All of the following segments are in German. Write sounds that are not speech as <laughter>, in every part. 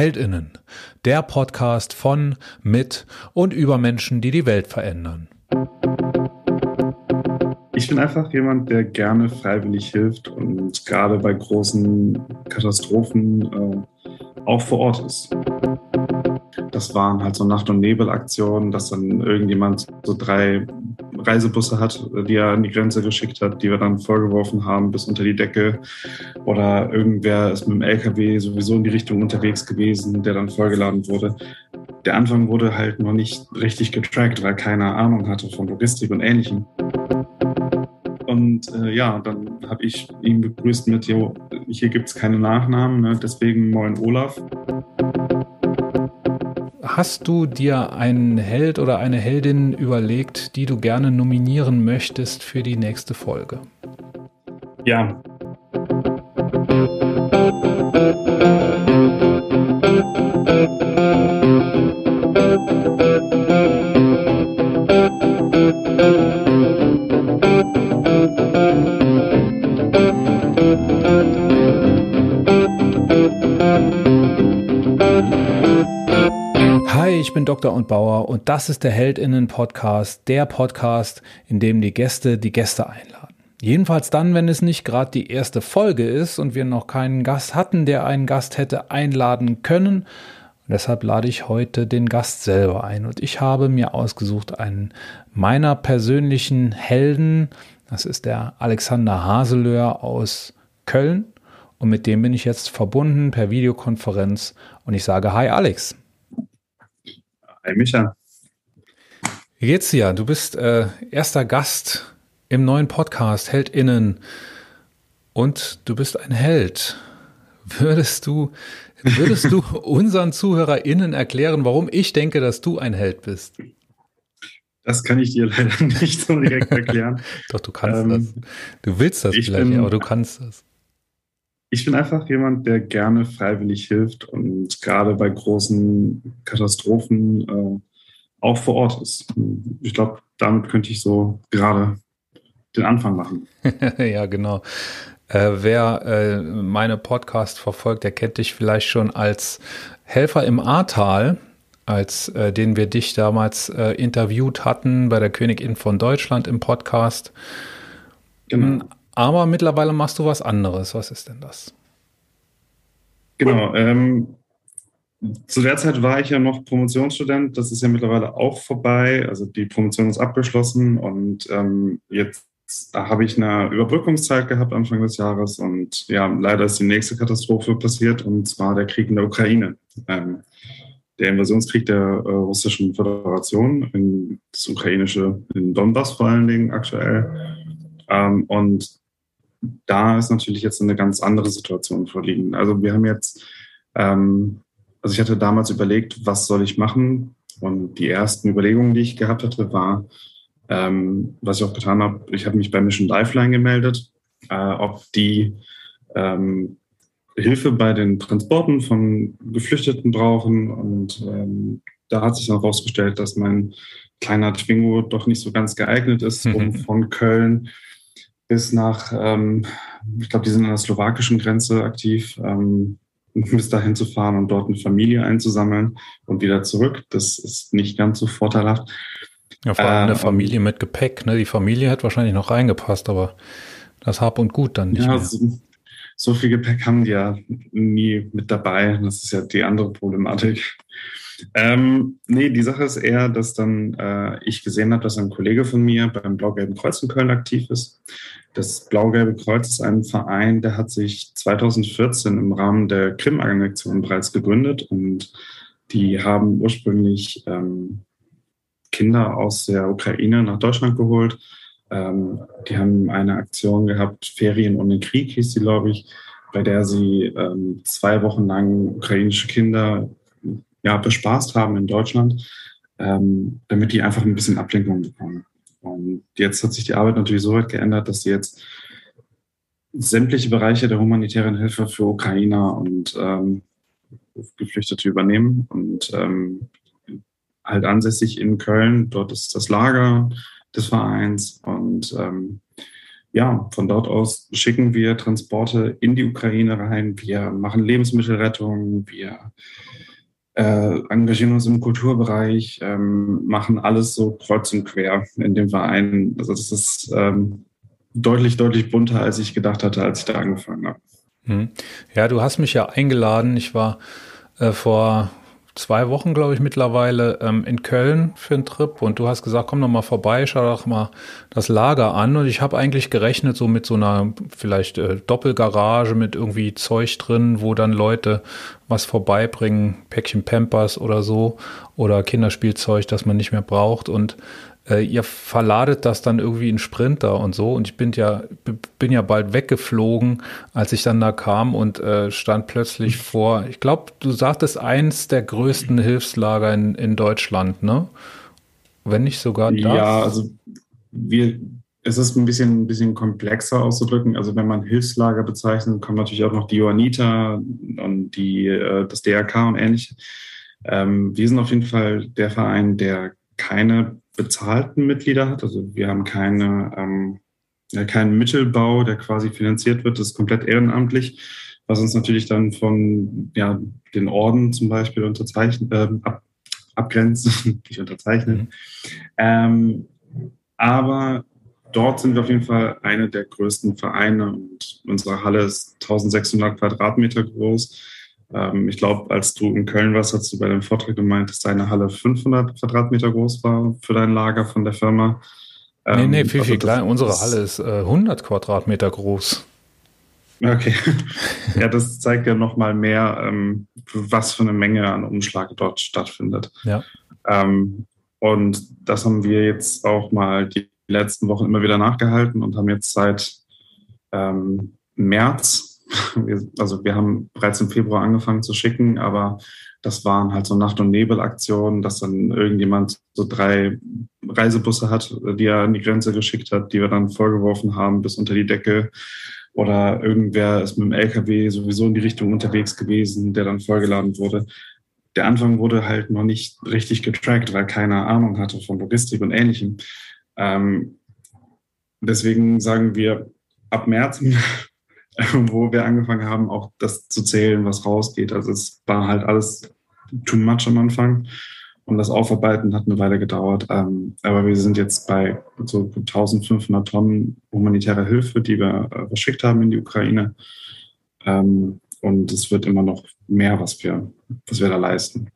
Heldinnen, der Podcast von, mit und über Menschen, die die Welt verändern. Ich bin einfach jemand, der gerne freiwillig hilft und gerade bei großen Katastrophen äh, auch vor Ort ist. Das waren halt so Nacht- und Nebelaktionen, dass dann irgendjemand so drei Reisebusse hat, die er an die Grenze geschickt hat, die wir dann vorgeworfen haben bis unter die Decke. Oder irgendwer ist mit dem LKW sowieso in die Richtung unterwegs gewesen, der dann vollgeladen wurde. Der Anfang wurde halt noch nicht richtig getrackt, weil keiner Ahnung hatte von Logistik und Ähnlichem. Und äh, ja, dann habe ich ihn begrüßt mit, jo, hier gibt es keine Nachnamen, ne? deswegen moin Olaf. Hast du dir einen Held oder eine Heldin überlegt, die du gerne nominieren möchtest für die nächste Folge? Ja. Dr. und Bauer und das ist der Heldinnen-Podcast, der Podcast, in dem die Gäste die Gäste einladen. Jedenfalls dann, wenn es nicht gerade die erste Folge ist und wir noch keinen Gast hatten, der einen Gast hätte einladen können. Und deshalb lade ich heute den Gast selber ein. Und ich habe mir ausgesucht einen meiner persönlichen Helden. Das ist der Alexander Haselöhr aus Köln. Und mit dem bin ich jetzt verbunden per Videokonferenz. Und ich sage Hi Alex. Hi Micha. Wie geht's dir? Du bist äh, erster Gast im neuen Podcast HeldInnen und du bist ein Held. Würdest du, würdest du <laughs> unseren ZuhörerInnen erklären, warum ich denke, dass du ein Held bist? Das kann ich dir leider nicht so direkt <laughs> erklären. Doch, du kannst ähm, das. Du willst das vielleicht, bin, aber du kannst das. Ich bin einfach jemand, der gerne freiwillig hilft und gerade bei großen Katastrophen äh, auch vor Ort ist. Ich glaube, damit könnte ich so gerade den Anfang machen. <laughs> ja, genau. Äh, wer äh, meine Podcast verfolgt, der kennt dich vielleicht schon als Helfer im Ahrtal, als äh, den wir dich damals äh, interviewt hatten bei der Königin von Deutschland im Podcast. Genau. Aber mittlerweile machst du was anderes. Was ist denn das? Genau. Ähm, zu der Zeit war ich ja noch Promotionsstudent. Das ist ja mittlerweile auch vorbei. Also die Promotion ist abgeschlossen und ähm, jetzt habe ich eine Überbrückungszeit gehabt Anfang des Jahres und ja, leider ist die nächste Katastrophe passiert und zwar der Krieg in der Ukraine. Ähm, der Invasionskrieg der äh, russischen Föderation in das ukrainische, in Donbass vor allen Dingen aktuell. Ähm, und da ist natürlich jetzt eine ganz andere Situation vorliegen. Also wir haben jetzt, ähm, also ich hatte damals überlegt, was soll ich machen? Und die ersten Überlegungen, die ich gehabt hatte, war, ähm, was ich auch getan habe, ich habe mich bei Mission Lifeline gemeldet, äh, ob die ähm, Hilfe bei den Transporten von Geflüchteten brauchen. Und ähm, da hat sich dann herausgestellt, dass mein kleiner Twingo doch nicht so ganz geeignet ist, um <laughs> von Köln bis nach, ähm, ich glaube, die sind an der slowakischen Grenze aktiv, ähm, bis dahin zu fahren und dort eine Familie einzusammeln und wieder zurück. Das ist nicht ganz so vorteilhaft. Ja, vor allem eine äh, Familie mit Gepäck. Ne? Die Familie hat wahrscheinlich noch reingepasst, aber das Hab und Gut dann nicht ja, mehr. So, so viel Gepäck haben die ja nie mit dabei. Das ist ja die andere Problematik. Ähm, nee, die Sache ist eher, dass dann äh, ich gesehen habe, dass ein Kollege von mir beim Blau-Gelben Kreuz in Köln aktiv ist. Das Blau-Gelbe Kreuz ist ein Verein, der hat sich 2014 im Rahmen der Krim-Annexion bereits gegründet und die haben ursprünglich ähm, Kinder aus der Ukraine nach Deutschland geholt. Ähm, die haben eine Aktion gehabt, Ferien ohne Krieg hieß sie, glaube ich, bei der sie ähm, zwei Wochen lang ukrainische Kinder ja, bespaßt haben in Deutschland, ähm, damit die einfach ein bisschen Ablenkung bekommen. Und jetzt hat sich die Arbeit natürlich so weit geändert, dass sie jetzt sämtliche Bereiche der humanitären Hilfe für Ukrainer und ähm, Geflüchtete übernehmen und ähm, halt ansässig in Köln. Dort ist das Lager des Vereins und ähm, ja, von dort aus schicken wir Transporte in die Ukraine rein. Wir machen Lebensmittelrettung, wir äh, engagieren uns im Kulturbereich, ähm, machen alles so kreuz und quer in dem Verein. Also das ist ähm, deutlich, deutlich bunter, als ich gedacht hatte, als ich da angefangen habe. Hm. Ja, du hast mich ja eingeladen. Ich war äh, vor zwei Wochen, glaube ich, mittlerweile ähm, in Köln für einen Trip. Und du hast gesagt, komm doch mal vorbei, schau doch mal das Lager an. Und ich habe eigentlich gerechnet so mit so einer vielleicht äh, Doppelgarage mit irgendwie Zeug drin, wo dann Leute was vorbeibringen, Päckchen Pampers oder so. Oder Kinderspielzeug, das man nicht mehr braucht. Und äh, ihr verladet das dann irgendwie in Sprinter und so. Und ich bin ja, bin ja bald weggeflogen, als ich dann da kam und äh, stand plötzlich vor, ich glaube, du sagtest eins der größten Hilfslager in, in Deutschland, ne? Wenn nicht sogar das. Ja, also wir, es ist ein bisschen, ein bisschen komplexer auszudrücken. Also wenn man Hilfslager bezeichnet, kommen natürlich auch noch die Johanniter und die, äh, das DRK und ähnliche. Ähm, wir sind auf jeden Fall der Verein, der keine bezahlten Mitglieder hat. Also wir haben keine, ähm, ja, keinen Mittelbau, der quasi finanziert wird. Das ist komplett ehrenamtlich, was uns natürlich dann von ja, den Orden zum Beispiel unterzeichnet, äh, ab, abgrenzt, <laughs> nicht unterzeichnen. Mhm. Ähm, aber dort sind wir auf jeden Fall einer der größten Vereine und unsere Halle ist 1600 Quadratmeter groß. Ähm, ich glaube, als du in Köln warst, hast du bei dem Vortrag gemeint, dass deine Halle 500 Quadratmeter groß war für dein Lager von der Firma. Nee, nee, ähm, viel, also viel kleiner. Unsere Halle ist äh, 100 Quadratmeter groß. Okay. <laughs> ja, das zeigt ja nochmal mehr, ähm, was für eine Menge an Umschlag dort stattfindet. Ja. Ähm, und das haben wir jetzt auch mal die letzten Wochen immer wieder nachgehalten und haben jetzt seit ähm, März wir, also wir haben bereits im Februar angefangen zu schicken, aber das waren halt so Nacht- und Nebelaktionen, dass dann irgendjemand so drei Reisebusse hat, die er an die Grenze geschickt hat, die wir dann vorgeworfen haben bis unter die Decke. Oder irgendwer ist mit dem LKW sowieso in die Richtung unterwegs gewesen, der dann vollgeladen wurde. Der Anfang wurde halt noch nicht richtig getrackt, weil keiner Ahnung hatte von Logistik und Ähnlichem. Ähm, deswegen sagen wir, ab März <laughs> wo wir angefangen haben, auch das zu zählen, was rausgeht. Also es war halt alles too much am Anfang und das Aufarbeiten hat eine Weile gedauert. Ähm, aber wir sind jetzt bei so 1500 Tonnen humanitärer Hilfe, die wir äh, verschickt haben in die Ukraine. Ähm, und es wird immer noch mehr, was wir, was wir da leisten.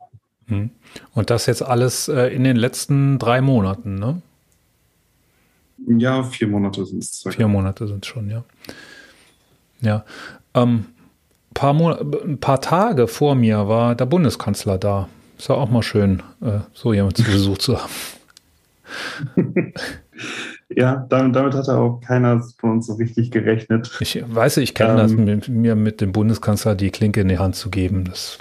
Hm. Und das jetzt alles äh, in den letzten drei Monaten, ne? Ja, vier Monate sind es. Vier Monate sind es schon, ja. Ja. Ähm, paar ein paar Tage vor mir war der Bundeskanzler da. Ist ja auch mal schön, äh, so jemanden zu Besuch zu haben. <laughs> Ja, damit, damit, hat auch keiner von uns so richtig gerechnet. Ich weiß, ich kenne ähm, das, mit, mir mit dem Bundeskanzler die Klinke in die Hand zu geben. Das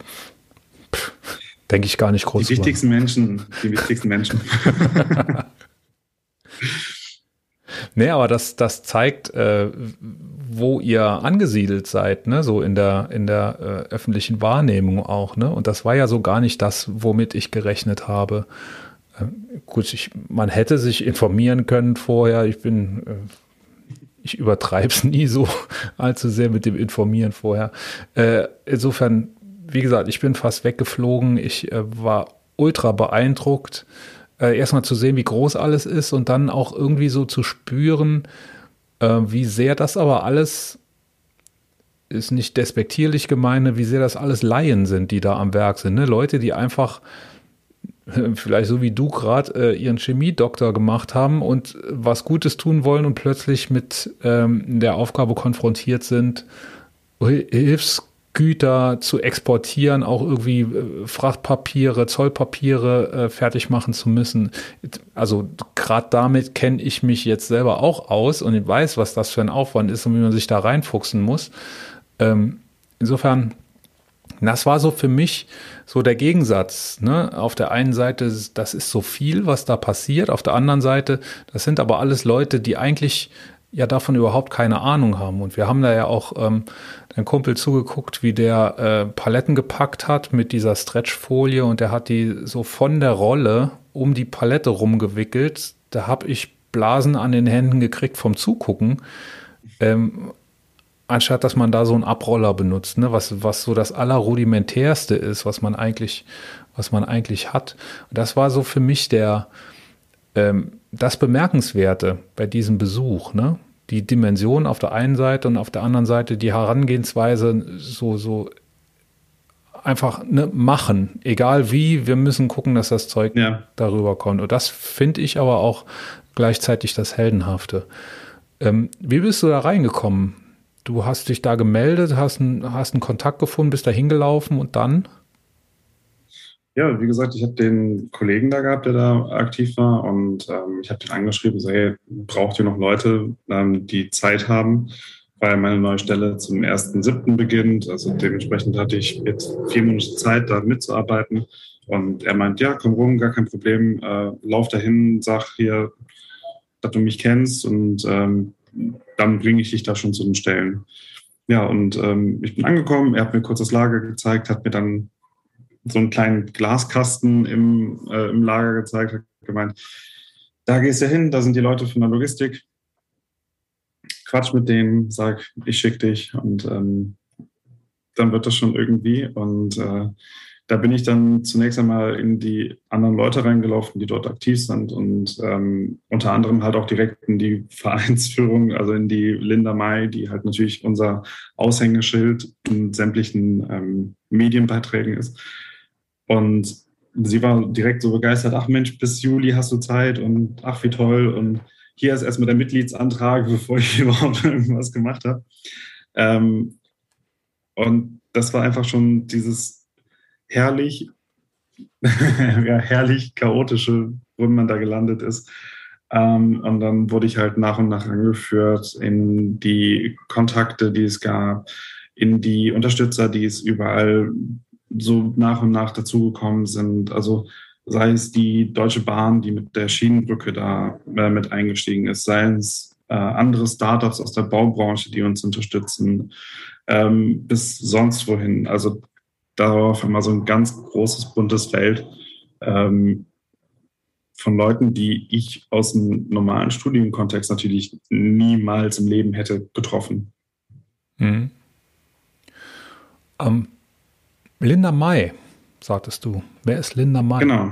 denke ich gar nicht groß. Die wichtigsten über. Menschen, die wichtigsten Menschen. <laughs> nee, aber das, das zeigt, äh, wo ihr angesiedelt seid, ne, so in der, in der äh, öffentlichen Wahrnehmung auch, ne? Und das war ja so gar nicht das, womit ich gerechnet habe. Äh, gut, ich, man hätte sich informieren können vorher. Ich bin, äh, ich übertreibe es <laughs> nie so allzu sehr mit dem Informieren vorher. Äh, insofern, wie gesagt, ich bin fast weggeflogen. Ich äh, war ultra beeindruckt, äh, erstmal zu sehen, wie groß alles ist und dann auch irgendwie so zu spüren, äh, wie sehr das aber alles ist nicht despektierlich gemeint, wie sehr das alles Laien sind, die da am Werk sind. Ne? Leute, die einfach <laughs> vielleicht so wie du gerade äh, ihren Chemiedoktor gemacht haben und was Gutes tun wollen und plötzlich mit ähm, der Aufgabe konfrontiert sind, Hilfs Güter zu exportieren, auch irgendwie äh, Frachtpapiere, Zollpapiere äh, fertig machen zu müssen. Also gerade damit kenne ich mich jetzt selber auch aus und ich weiß, was das für ein Aufwand ist und wie man sich da reinfuchsen muss. Ähm, insofern, das war so für mich so der Gegensatz. Ne? Auf der einen Seite, das ist so viel, was da passiert. Auf der anderen Seite, das sind aber alles Leute, die eigentlich ja davon überhaupt keine Ahnung haben. Und wir haben da ja auch ähm, ein Kumpel zugeguckt, wie der äh, Paletten gepackt hat mit dieser Stretchfolie und der hat die so von der Rolle um die Palette rumgewickelt. Da habe ich Blasen an den Händen gekriegt vom Zugucken. Ähm, anstatt dass man da so einen Abroller benutzt, ne? was, was so das Allerrudimentärste ist, was man eigentlich, was man eigentlich hat. Und das war so für mich der, ähm, das Bemerkenswerte bei diesem Besuch, ne? Die Dimension auf der einen Seite und auf der anderen Seite die Herangehensweise so, so einfach ne, machen, egal wie, wir müssen gucken, dass das Zeug ja. darüber kommt. Und das finde ich aber auch gleichzeitig das Heldenhafte. Ähm, wie bist du da reingekommen? Du hast dich da gemeldet, hast, ein, hast einen Kontakt gefunden, bist da hingelaufen und dann? Ja, wie gesagt, ich habe den Kollegen da gehabt, der da aktiv war und ähm, ich habe den angeschrieben, so, hey, braucht ihr noch Leute, ähm, die Zeit haben, weil meine neue Stelle zum 1.7. beginnt. Also dementsprechend hatte ich jetzt vier Monate Zeit, da mitzuarbeiten. Und er meint, ja, komm rum, gar kein Problem, äh, lauf dahin, sag hier, dass du mich kennst und ähm, dann bringe ich dich da schon zu den Stellen. Ja, und ähm, ich bin angekommen, er hat mir kurz das Lager gezeigt, hat mir dann so einen kleinen Glaskasten im, äh, im Lager gezeigt, hat gemeint, da gehst du hin, da sind die Leute von der Logistik, quatsch mit denen, sag, ich schick dich und ähm, dann wird das schon irgendwie. Und äh, da bin ich dann zunächst einmal in die anderen Leute reingelaufen, die dort aktiv sind und ähm, unter anderem halt auch direkt in die <laughs> Vereinsführung, also in die Linda May, die halt natürlich unser Aushängeschild in sämtlichen ähm, Medienbeiträgen ist. Und sie war direkt so begeistert, ach Mensch, bis Juli hast du Zeit und ach wie toll und hier ist erstmal der Mitgliedsantrag, <laughs> bevor ich überhaupt irgendwas gemacht habe. Ähm, und das war einfach schon dieses herrlich, <laughs> ja, herrlich chaotische, wo man da gelandet ist. Ähm, und dann wurde ich halt nach und nach angeführt in die Kontakte, die es gab, in die Unterstützer, die es überall so nach und nach dazugekommen sind. Also sei es die Deutsche Bahn, die mit der Schienenbrücke da äh, mit eingestiegen ist, sei es äh, andere Startups aus der Baubranche, die uns unterstützen, ähm, bis sonst wohin. Also darauf immer so ein ganz großes, buntes Feld ähm, von Leuten, die ich aus dem normalen Studienkontext natürlich niemals im Leben hätte getroffen. Mhm. Ähm, Linda May, sagtest du. Wer ist Linda May? Genau.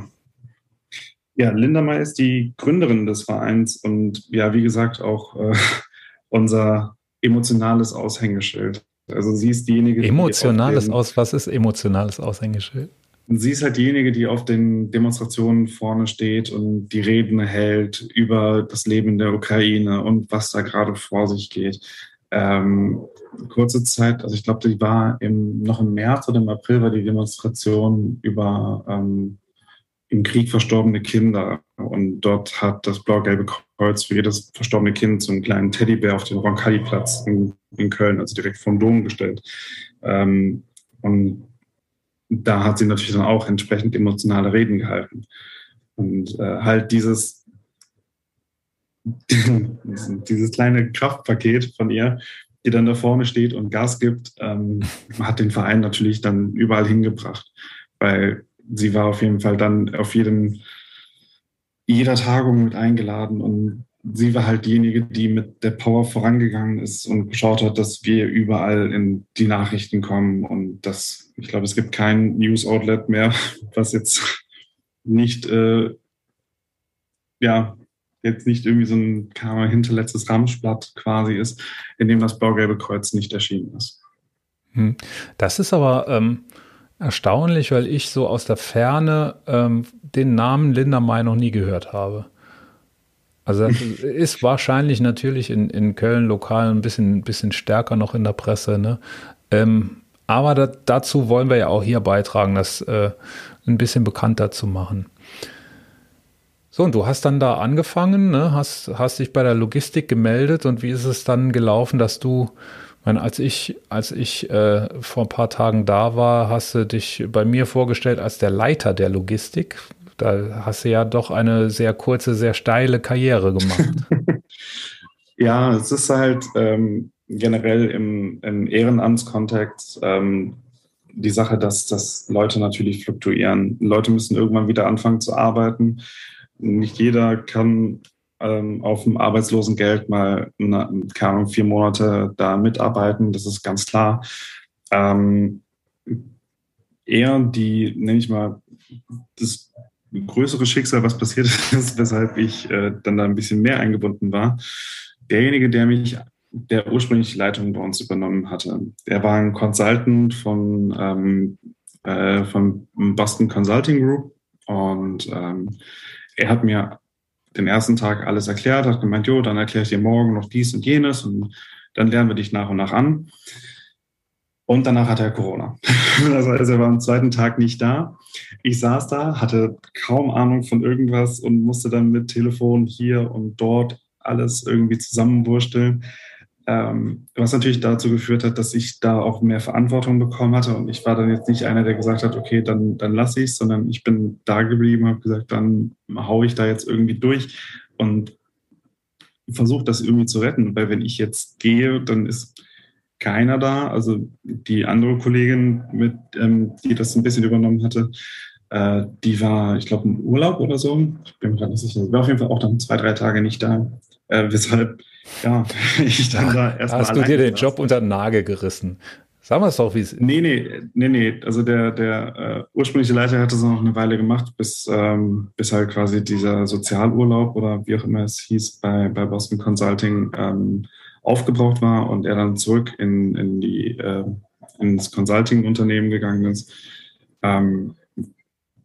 Ja, Linda May ist die Gründerin des Vereins und ja, wie gesagt, auch äh, <laughs> unser emotionales Aushängeschild. Also sie ist diejenige, Emotionales die Aus, was ist emotionales Aushängeschild? Sie ist halt diejenige, die auf den Demonstrationen vorne steht und die Reden hält über das Leben in der Ukraine und was da gerade vor sich geht. Ähm, kurze Zeit, also ich glaube, die war im, noch im März oder im April war die Demonstration über ähm, im Krieg verstorbene Kinder. Und dort hat das Blau-Gelbe Kreuz für jedes verstorbene Kind so einen kleinen Teddybär auf den Roncalli-Platz in, in, Köln, also direkt vom Dom gestellt. Ähm, und da hat sie natürlich dann auch entsprechend emotionale Reden gehalten. Und äh, halt dieses, dieses kleine Kraftpaket von ihr, die dann da vorne steht und Gas gibt, ähm, hat den Verein natürlich dann überall hingebracht. Weil sie war auf jeden Fall dann auf jedem, jeder Tagung mit eingeladen und sie war halt diejenige, die mit der Power vorangegangen ist und geschaut hat, dass wir überall in die Nachrichten kommen und dass, ich glaube, es gibt kein News-Outlet mehr, <laughs> was jetzt nicht, äh, ja, jetzt nicht irgendwie so ein Karma hinterletztes Ramschblatt quasi ist, in dem das Blau-Gelbe Kreuz nicht erschienen ist. Hm. Das ist aber, ähm, erstaunlich, weil ich so aus der Ferne ähm, den Namen Linda May noch nie gehört habe. Also das <laughs> ist wahrscheinlich natürlich in, in Köln lokal ein bisschen, bisschen stärker noch in der Presse. Ne? Ähm, aber da, dazu wollen wir ja auch hier beitragen, das äh, ein bisschen bekannter zu machen. So, und du hast dann da angefangen, ne? hast, hast dich bei der Logistik gemeldet und wie ist es dann gelaufen, dass du meine, als ich, als ich äh, vor ein paar Tagen da war, hast du dich bei mir vorgestellt als der Leiter der Logistik. Da hast du ja doch eine sehr kurze, sehr steile Karriere gemacht. <laughs> ja, es ist halt ähm, generell im, im Ehrenamtskontext ähm, die Sache, dass, dass Leute natürlich fluktuieren. Leute müssen irgendwann wieder anfangen zu arbeiten. Nicht jeder kann ähm, auf dem Arbeitslosengeld mal, eine, vier Monate da mitarbeiten, das ist ganz klar. Ähm, eher die, nenne ich mal, das größere Schicksal, was passiert <laughs> ist, weshalb ich äh, dann da ein bisschen mehr eingebunden war. Derjenige, der mich, der ursprünglich die Leitung bei uns übernommen hatte, der war ein Consultant von, ähm, äh, von Boston Consulting Group und ähm, er hat mir den ersten Tag alles erklärt, hat gemeint, jo, dann erkläre ich dir morgen noch dies und jenes und dann lernen wir dich nach und nach an. Und danach hatte er Corona. <laughs> Also, also er war am zweiten Tag nicht da. Ich saß da, hatte kaum Ahnung von irgendwas und musste dann mit Telefon hier und dort alles irgendwie zusammenwursteln. Ähm, was natürlich dazu geführt hat, dass ich da auch mehr Verantwortung bekommen hatte. Und ich war dann jetzt nicht einer, der gesagt hat, okay, dann, dann lasse ich es, sondern ich bin da geblieben, habe gesagt, dann haue ich da jetzt irgendwie durch und versuche das irgendwie zu retten. Weil wenn ich jetzt gehe, dann ist keiner da. Also die andere Kollegin, mit, ähm, die das ein bisschen übernommen hatte, äh, die war, ich glaube, im Urlaub oder so. Ich bin mir gerade nicht sicher. War auf jeden Fall auch dann zwei, drei Tage nicht da. Äh, weshalb, ja, <laughs> ich dann da erstmal. Hast du dir den Job unter den Nagel gerissen? Sagen wir es doch, wie es ist. Nee, nee, nee, nee. Also der, der äh, ursprüngliche Leiter hatte es noch eine Weile gemacht, bis, ähm, bis halt quasi dieser Sozialurlaub oder wie auch immer es hieß bei, bei Boston Consulting ähm, aufgebraucht war und er dann zurück in, in die, äh, ins Consulting-Unternehmen gegangen ist. Ähm,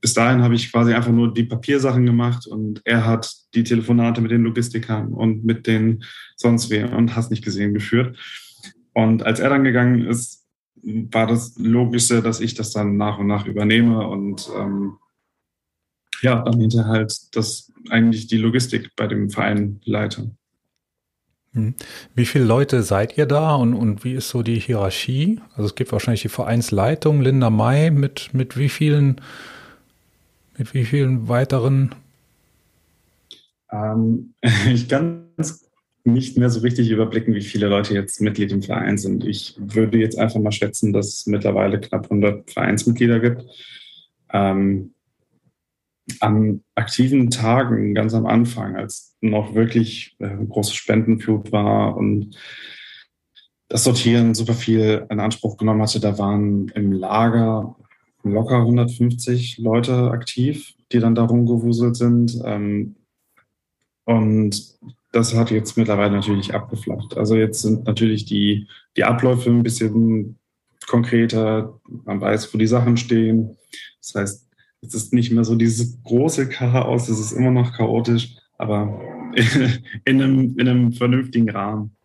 bis dahin habe ich quasi einfach nur die Papiersachen gemacht und er hat die Telefonate mit den Logistikern und mit den sonst wer und hast nicht gesehen geführt. Und als er dann gegangen ist, war das Logische, dass ich das dann nach und nach übernehme und ähm, ja, dann hinterher halt das eigentlich die Logistik bei dem Verein leite. Hm. Wie viele Leute seid ihr da und, und wie ist so die Hierarchie? Also es gibt wahrscheinlich die Vereinsleitung, Linda May, mit, mit wie vielen, mit wie vielen weiteren? Ähm, <laughs> ich kann nicht mehr so richtig überblicken, wie viele Leute jetzt Mitglied im Verein sind. Ich würde jetzt einfach mal schätzen, dass es mittlerweile knapp 100 Vereinsmitglieder gibt. Ähm, an aktiven Tagen, ganz am Anfang, als noch wirklich äh, große Spendenflut war und das Sortieren super viel in Anspruch genommen hatte, da waren im Lager locker 150 Leute aktiv, die dann da rumgewuselt sind. Ähm, und das hat jetzt mittlerweile natürlich abgeflacht. Also jetzt sind natürlich die, die Abläufe ein bisschen konkreter. Man weiß, wo die Sachen stehen. Das heißt, es ist nicht mehr so dieses große Chaos, es ist immer noch chaotisch, aber <laughs> in einem, in einem vernünftigen Rahmen.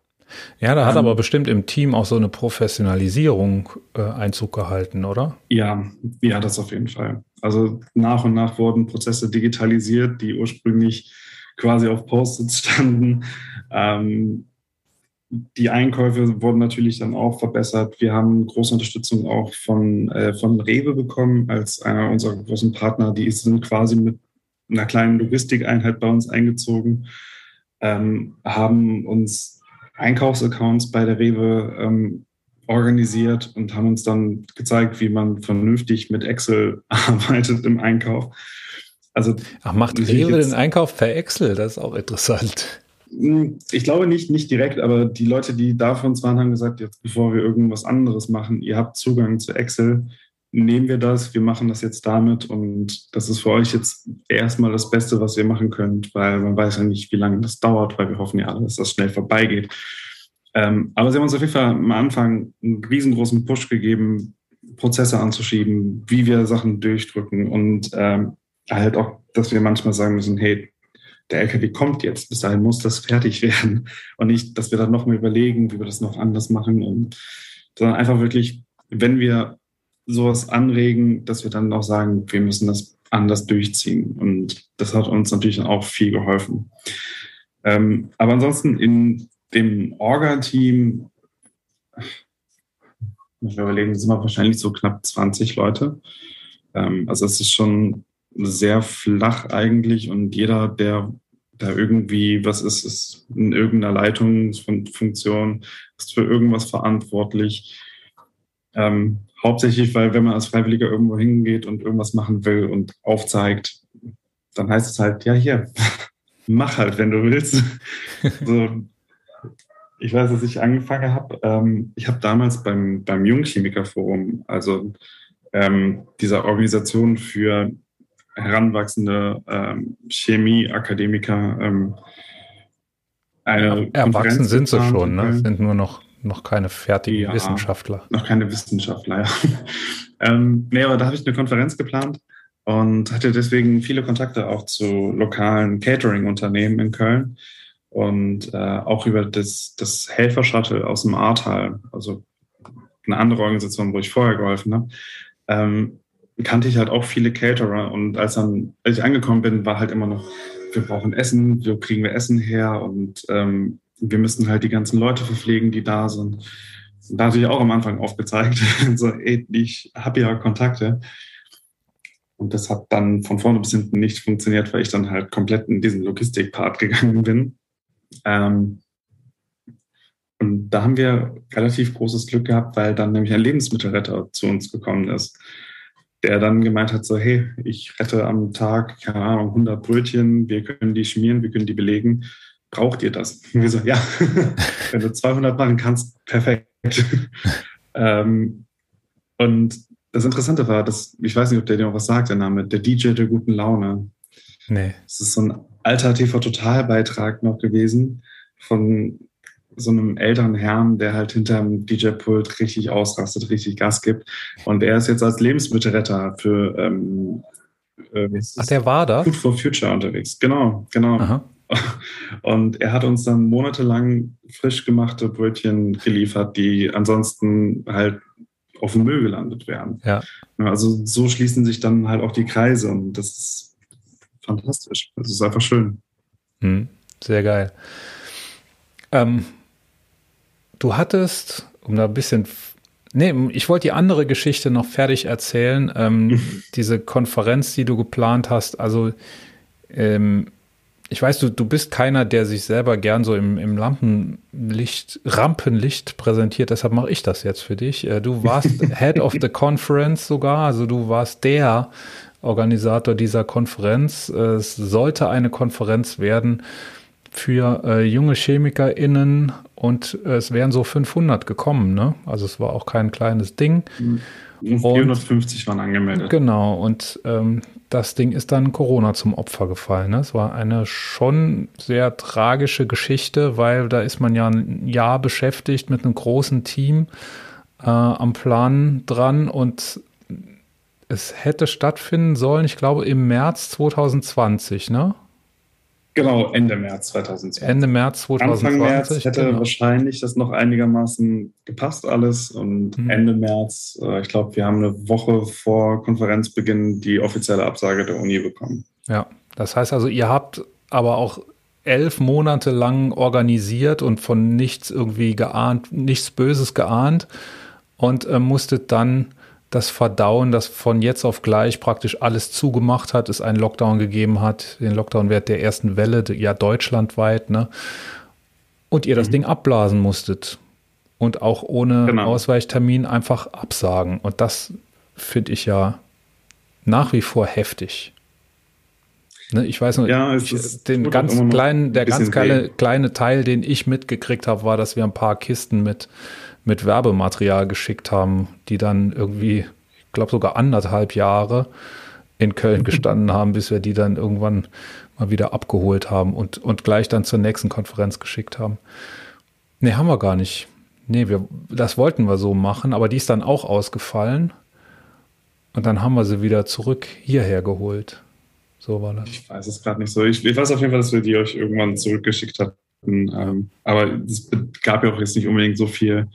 Ja, da hat um, aber bestimmt im Team auch so eine Professionalisierung äh, Einzug gehalten, oder? Ja, ja, das auf jeden Fall. Also nach und nach wurden Prozesse digitalisiert, die ursprünglich quasi auf Post-its standen. Ähm, die Einkäufe wurden natürlich dann auch verbessert. Wir haben große Unterstützung auch von, äh, von Rewe bekommen als einer unserer großen Partner. Die sind quasi mit einer kleinen Logistikeinheit bei uns eingezogen, ähm, haben uns Einkaufsaccounts bei der Rewe ähm, organisiert und haben uns dann gezeigt, wie man vernünftig mit Excel <laughs> arbeitet im Einkauf. Also, Ach, macht Rewe den Einkauf per Excel? Das ist auch interessant. Hm, ich glaube nicht, nicht direkt, aber die Leute, die da von uns waren, haben gesagt, jetzt bevor wir irgendwas anderes machen, ihr habt Zugang zu Excel, nehmen wir das, wir machen das jetzt damit und das ist für euch jetzt erstmal das Beste, was ihr machen könnt, weil man weiß ja nicht, wie lange das dauert, weil wir hoffen ja alle, dass das schnell vorbeigeht. Ähm, aber sie haben uns auf jeden Fall am Anfang einen riesengroßen Push gegeben, Prozesse anzuschieben, wie wir Sachen durchdrücken und ähm, halt auch, dass wir manchmal sagen müssen, hey, der LKW kommt jetzt, bis dahin muss das fertig werden. <laughs> Und nicht, dass wir dann nochmal überlegen, wie wir das noch anders machen. Und, sondern einfach wirklich, wenn wir sowas anregen, dass wir dann auch sagen, wir müssen das anders durchziehen. Und das hat uns natürlich auch viel geholfen. Ähm, aber ansonsten in dem Orga-Team, ich überlegen, sind wir wahrscheinlich so knapp 20 Leute. Ähm, also es ist schon sehr flach eigentlich und jeder, der da irgendwie was ist, ist in irgendeiner Leitungsfunktion, ist für irgendwas verantwortlich. Ähm, hauptsächlich, weil wenn man als Freiwilliger irgendwo hingeht und irgendwas machen will und aufzeigt, dann heißt es halt, ja, hier, <laughs> mach halt, wenn du willst. <laughs> so, ich weiß, dass ich angefangen habe. Ähm, ich habe damals beim, beim Jungchemikerforum, also ähm, dieser Organisation für heranwachsende ähm, Chemie-Akademiker, ähm, eine Erwachsen sind sie schon, ne? sind nur noch, noch keine fertigen ja, Wissenschaftler. Noch keine Wissenschaftler, ja. <laughs> ähm, nee, aber da habe ich eine Konferenz geplant und hatte deswegen viele Kontakte auch zu lokalen Catering-Unternehmen in Köln und äh, auch über das, das Helfer-Shuttle aus dem Ahrtal, also eine andere Organisation, wo ich vorher geholfen habe, ähm, kannte ich halt auch viele Caterer und als dann, als ich angekommen bin, war halt immer noch, wir brauchen Essen, wo kriegen wir Essen her und ähm, wir müssen halt die ganzen Leute verpflegen, die da sind. Da hatte ich auch am Anfang aufgezeigt, <laughs> so, ey, ich habe ja Kontakte. Und das hat dann von vorne bis hinten nicht funktioniert, weil ich dann halt komplett in diesen Logistik-Part gegangen bin. Ähm, und da haben wir relativ großes Glück gehabt, weil dann nämlich ein Lebensmittelretter zu uns gekommen ist, der dann gemeint hat, so, hey, ich rette am Tag, keine Ahnung, 100 Brötchen, wir können die schmieren, wir können die belegen. Braucht ihr das? Und <laughs> wir so, ja, <laughs> wenn du 200 machen kannst, perfekt. <laughs> ähm, und das Interessante war, dass, ich weiß nicht, ob der dir noch was sagt, der Name, der DJ der guten Laune. Nee. Das ist so ein alter TV-Total-Beitrag noch gewesen von so einem älteren Herrn, der halt hinterm DJ-Pult richtig ausrastet, richtig Gas gibt. Und er ist jetzt als Lebensmittelretter für ähm, äh, Ach, der war da? Food for Future unterwegs. Genau, genau. Aha. Und er hat uns dann monatelang frisch gemachte Brötchen geliefert, die ansonsten halt auf dem Müll gelandet wären. Ja. Also so schließen sich dann halt auch die Kreise und das ist fantastisch. Das ist einfach schön. Hm, sehr geil. Ähm, du hattest, um da ein bisschen Nee, ich wollte die andere Geschichte noch fertig erzählen. Ähm, <laughs> diese Konferenz, die du geplant hast. Also, ähm, ich weiß, du, du bist keiner, der sich selber gern so im, im Lampenlicht, Rampenlicht präsentiert. Deshalb mache ich das jetzt für dich. Äh, du warst <laughs> Head of the Conference sogar. Also, du warst der Organisator dieser Konferenz. Es sollte eine Konferenz werden für äh, junge ChemikerInnen und äh, es wären so 500 gekommen, ne? Also es war auch kein kleines Ding. Mhm. 450 waren angemeldet. Genau, und ähm, das Ding ist dann Corona zum Opfer gefallen. Ne? Es war eine schon sehr tragische Geschichte, weil da ist man ja ein Jahr beschäftigt mit einem großen Team äh, am Plan dran und es hätte stattfinden sollen, ich glaube, im März 2020, ne? Genau, Ende März 2020. Ende März 2020. Anfang März hätte genau. wahrscheinlich das noch einigermaßen gepasst alles und mhm. Ende März, äh, ich glaube, wir haben eine Woche vor Konferenzbeginn die offizielle Absage der Uni bekommen. Ja, das heißt also, ihr habt aber auch elf Monate lang organisiert und von nichts irgendwie geahnt, nichts Böses geahnt und äh, musstet dann das Verdauen, das von jetzt auf gleich praktisch alles zugemacht hat, es einen Lockdown gegeben hat, den Lockdown-Wert der ersten Welle, ja deutschlandweit, ne? Und ihr das mhm. Ding abblasen musstet und auch ohne genau. Ausweichtermin einfach absagen. Und das finde ich ja nach wie vor heftig. Ne, ich weiß noch, ja, ich, den ganz kleinen, der ganz kleine, kleine Teil, den ich mitgekriegt habe, war, dass wir ein paar Kisten mit mit Werbematerial geschickt haben, die dann irgendwie, ich glaube sogar anderthalb Jahre in Köln <laughs> gestanden haben, bis wir die dann irgendwann mal wieder abgeholt haben und, und gleich dann zur nächsten Konferenz geschickt haben. Nee, haben wir gar nicht. Nee, wir, das wollten wir so machen, aber die ist dann auch ausgefallen. Und dann haben wir sie wieder zurück hierher geholt. So war das. Ich weiß es gerade nicht so. Ich, ich, weiß auf jeden Fall, dass wir die euch irgendwann zurückgeschickt hatten. Ähm, aber es gab ja auch jetzt nicht unbedingt so viel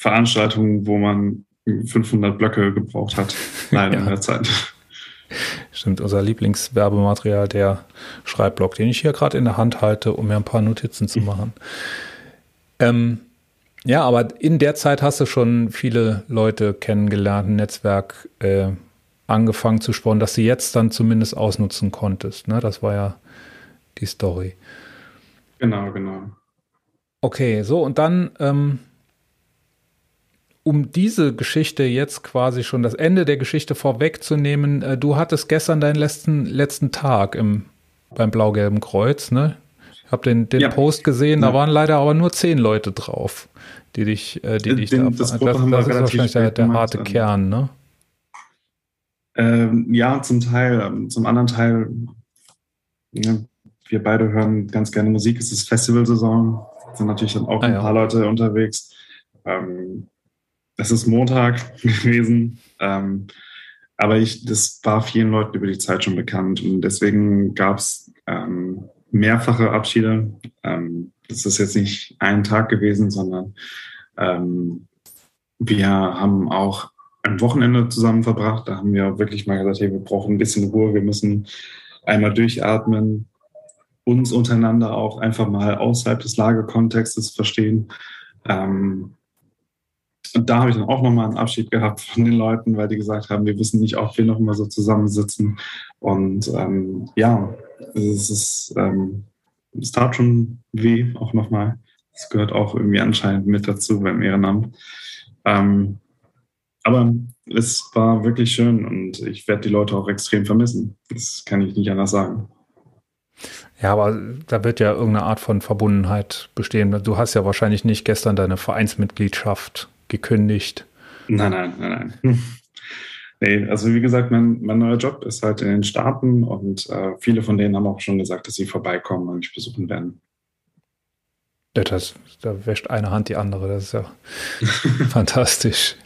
Veranstaltungen, wo man 500 Blöcke gebraucht hat, <laughs> leider ja. in der Zeit. Stimmt, unser Lieblingswerbematerial, der Schreibblock, den ich hier gerade in der Hand halte, um mir ein paar Notizen zu machen. <laughs> ähm, ja, aber in der Zeit hast du schon viele Leute kennengelernt, ein Netzwerk äh, angefangen zu sponnen, dass du jetzt dann zumindest ausnutzen konntest. Ne? Das war ja die Story. Genau, genau. Okay, so und dann ähm, um diese Geschichte jetzt quasi schon das Ende der Geschichte vorwegzunehmen, äh, du hattest gestern deinen letzten, letzten Tag im, beim Blau-Gelben Kreuz, ne? Ich habe den, den ja. Post gesehen, ja. da waren leider aber nur zehn Leute drauf, die dich, äh, die dich den, da Das, das, das ist wahrscheinlich der, der harte gemacht, Kern, ne? Ähm, ja, zum Teil. Ähm, zum anderen Teil, ja, wir beide hören ganz gerne Musik. Es ist Festivalsaison, sind natürlich dann auch ah, ein paar Leute unterwegs. Ähm, es ist Montag <laughs> gewesen. Ähm, aber ich, das war vielen Leuten über die Zeit schon bekannt und deswegen gab es ähm, mehrfache Abschiede. Ähm, das ist jetzt nicht ein Tag gewesen, sondern ähm, wir haben auch ein Wochenende zusammen verbracht. Da haben wir wirklich mal gesagt, hey, wir brauchen ein bisschen Ruhe, wir müssen einmal durchatmen, uns untereinander auch einfach mal außerhalb des Lagekontextes verstehen. Ähm, und da habe ich dann auch nochmal einen Abschied gehabt von den Leuten, weil die gesagt haben, wir wissen nicht, ob wir noch mal so zusammensitzen. Und ähm, ja, es ist, ähm, es tat schon weh, auch nochmal. Es gehört auch irgendwie anscheinend mit dazu beim Ehrenamt. Ähm, aber es war wirklich schön und ich werde die Leute auch extrem vermissen. Das kann ich nicht anders sagen. Ja, aber da wird ja irgendeine Art von Verbundenheit bestehen. Du hast ja wahrscheinlich nicht gestern deine Vereinsmitgliedschaft gekündigt. Nein, nein, nein, nein. <laughs> Nee, also wie gesagt, mein, mein neuer Job ist halt in den Staaten und äh, viele von denen haben auch schon gesagt, dass sie vorbeikommen und mich besuchen werden. Ja, das, da wäscht eine Hand die andere, das ist ja <laughs> fantastisch.